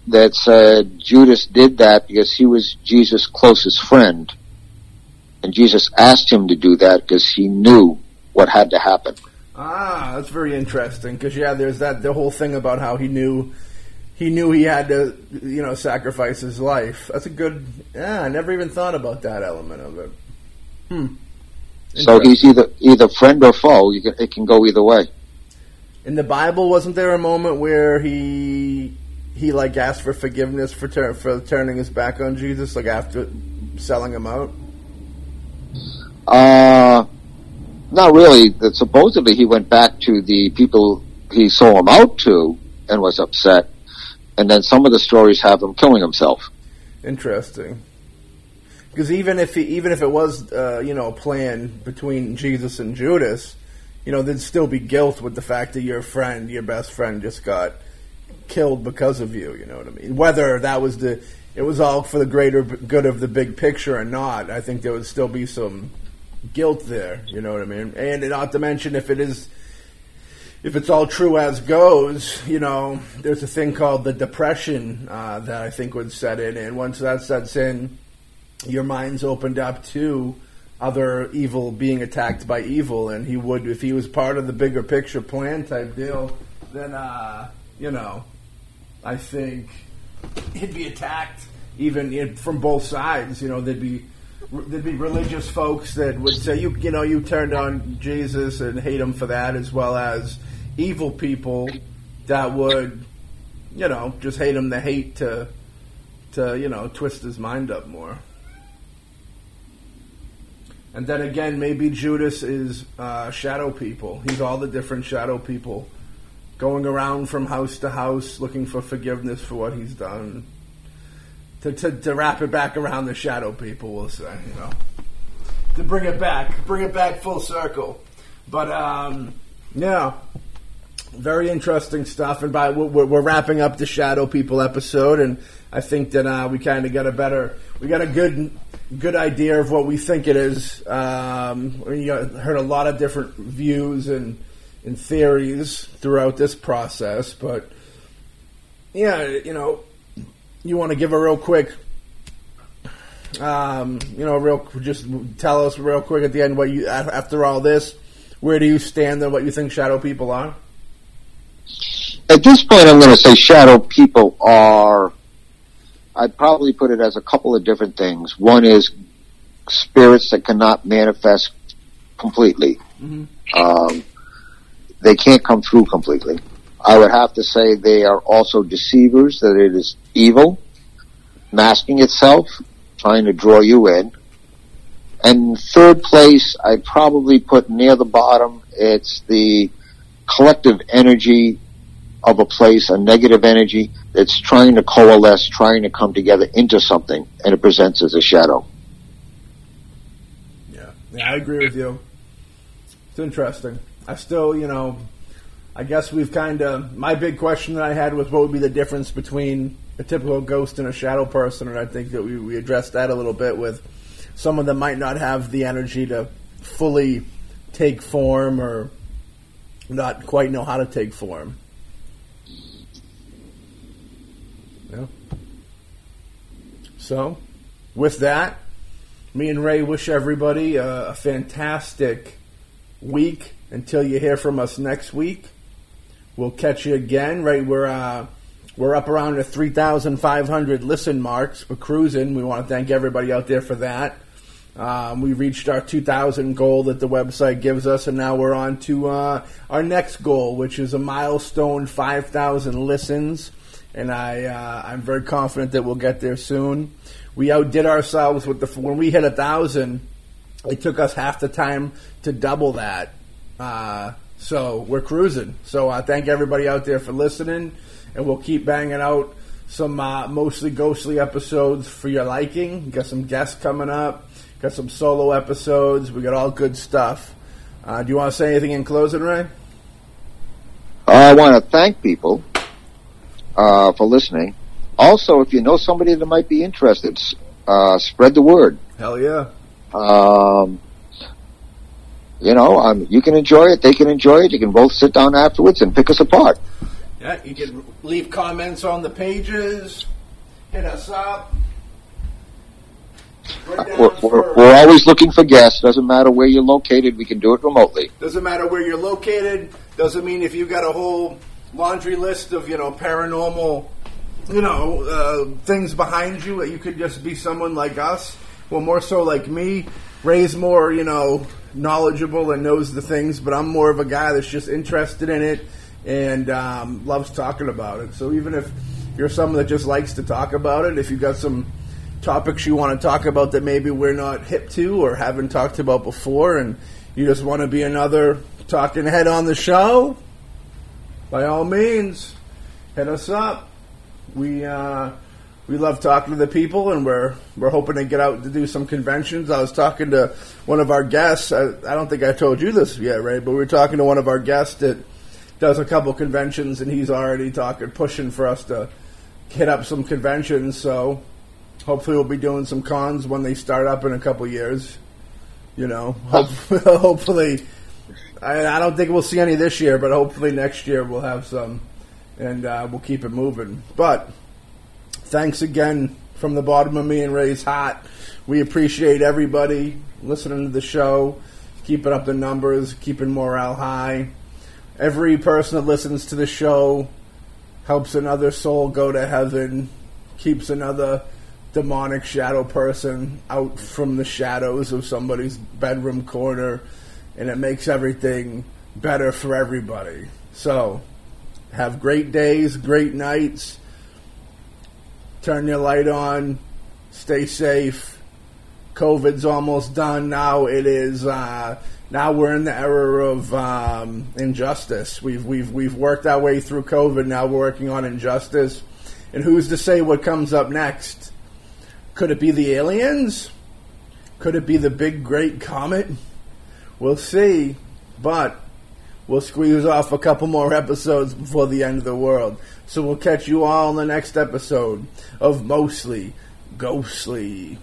that said Judas did that because he was Jesus' closest friend. And Jesus asked him to do that because he knew what had to happen. Ah, that's very interesting. Because yeah, there's that the whole thing about how he knew he knew he had to you know sacrifice his life. That's a good. Yeah, I never even thought about that element of it. Hmm. So he's either either friend or foe. You can, it can go either way. In the Bible, wasn't there a moment where he he like asked for forgiveness for tur- for turning his back on Jesus, like after selling him out? Uh, not really. That supposedly he went back to the people he sold him out to and was upset. And then some of the stories have him killing himself. Interesting. Because even if he, even if it was uh, you know a plan between Jesus and Judas, you know there'd still be guilt with the fact that your friend, your best friend, just got killed because of you. You know what I mean? Whether that was the it was all for the greater good of the big picture or not, I think there would still be some guilt there. You know what I mean? And not to mention if it is if it's all true as goes, you know, there's a thing called the depression uh, that I think would set in, and once that sets in, your mind's opened up to other evil being attacked by evil, and he would, if he was part of the bigger picture plan type deal, then uh, you know, I think he'd be attacked even in, from both sides. You know, there'd be there'd be religious folks that would say you you know you turned on Jesus and hate him for that, as well as evil people that would you know just hate him to hate to to you know twist his mind up more. And then again, maybe Judas is uh, shadow people. He's all the different shadow people going around from house to house looking for forgiveness for what he's done. To, to, to wrap it back around the shadow people, we'll say, you know. To bring it back, bring it back full circle. But, um, yeah, very interesting stuff. And by we're, we're, wrapping up the Shadow People episode, and I think that uh, we kind of got a better, we got a good, good idea of what we think it is. Um, we heard a lot of different views and, and theories throughout this process, but yeah, you know, you want to give a real quick. Um, you know, real just tell us real quick at the end what you after all this, where do you stand on what you think shadow people are? At this point, I'm going to say shadow people are. I'd probably put it as a couple of different things. One is spirits that cannot manifest completely. Mm-hmm. Um, they can't come through completely. I would have to say they are also deceivers, that it is evil, masking itself, trying to draw you in. And third place, I'd probably put near the bottom, it's the collective energy of a place, a negative energy that's trying to coalesce, trying to come together into something, and it presents as a shadow. Yeah, yeah, I agree with you. It's interesting. I still, you know, I guess we've kind of. My big question that I had was what would be the difference between a typical ghost and a shadow person, and I think that we, we addressed that a little bit with someone that might not have the energy to fully take form or not quite know how to take form. So, with that, me and Ray wish everybody a, a fantastic week until you hear from us next week. We'll catch you again. Right, we're uh, we're up around the 3,500 listen marks. We're cruising. We want to thank everybody out there for that. Um, we reached our 2,000 goal that the website gives us, and now we're on to uh, our next goal, which is a milestone 5,000 listens. And I, uh, I'm very confident that we'll get there soon. We outdid ourselves with the when we hit a thousand. It took us half the time to double that. Uh, so we're cruising. So I uh, thank everybody out there for listening, and we'll keep banging out some uh, mostly ghostly episodes for your liking. Got some guests coming up. Got some solo episodes. We got all good stuff. Uh, do you want to say anything in closing, Ray? I want to thank people uh, for listening. Also, if you know somebody that might be interested, uh, spread the word. Hell yeah. Um, you know, um, you can enjoy it. They can enjoy it. You can both sit down afterwards and pick us apart. Yeah, you can leave comments on the pages. Hit us up. We're, we're, we're, always looking for guests. Doesn't matter where you're located. We can do it remotely. Doesn't matter where you're located. Doesn't mean if you've got a whole laundry list of you know paranormal, you know uh, things behind you that you could just be someone like us. Well, more so like me. Ray's more you know knowledgeable and knows the things, but I'm more of a guy that's just interested in it and um, loves talking about it. So even if you're someone that just likes to talk about it, if you've got some topics you want to talk about that maybe we're not hip to or haven't talked about before, and you just want to be another talking head on the show, by all means, hit us up. We uh, we love talking to the people, and we're we're hoping to get out to do some conventions. I was talking to one of our guests. I, I don't think I told you this yet, right? But we were talking to one of our guests that does a couple conventions, and he's already talking, pushing for us to hit up some conventions. So hopefully we'll be doing some cons when they start up in a couple years. You know, hopefully. I, I, don't think we'll see any this year, but hopefully next year we'll have some, and uh, we'll keep it moving. But thanks again from the bottom of me and Ray's heart. We appreciate everybody listening to the show, keeping up the numbers, keeping morale high. Every person that listens to the show helps another soul go to heaven, keeps another demonic shadow person out from the shadows of somebody's bedroom corner, and it makes everything better for everybody. So, have great days, great nights. Turn your light on. Stay safe. COVID's almost done now. It is uh, now we're in the era of um, injustice. We've we've we've worked our way through COVID. Now we're working on injustice, and who's to say what comes up next? Could it be the aliens? Could it be the big great comet? We'll see, but we'll squeeze off a couple more episodes before the end of the world. So we'll catch you all in the next episode of Mostly Ghostly.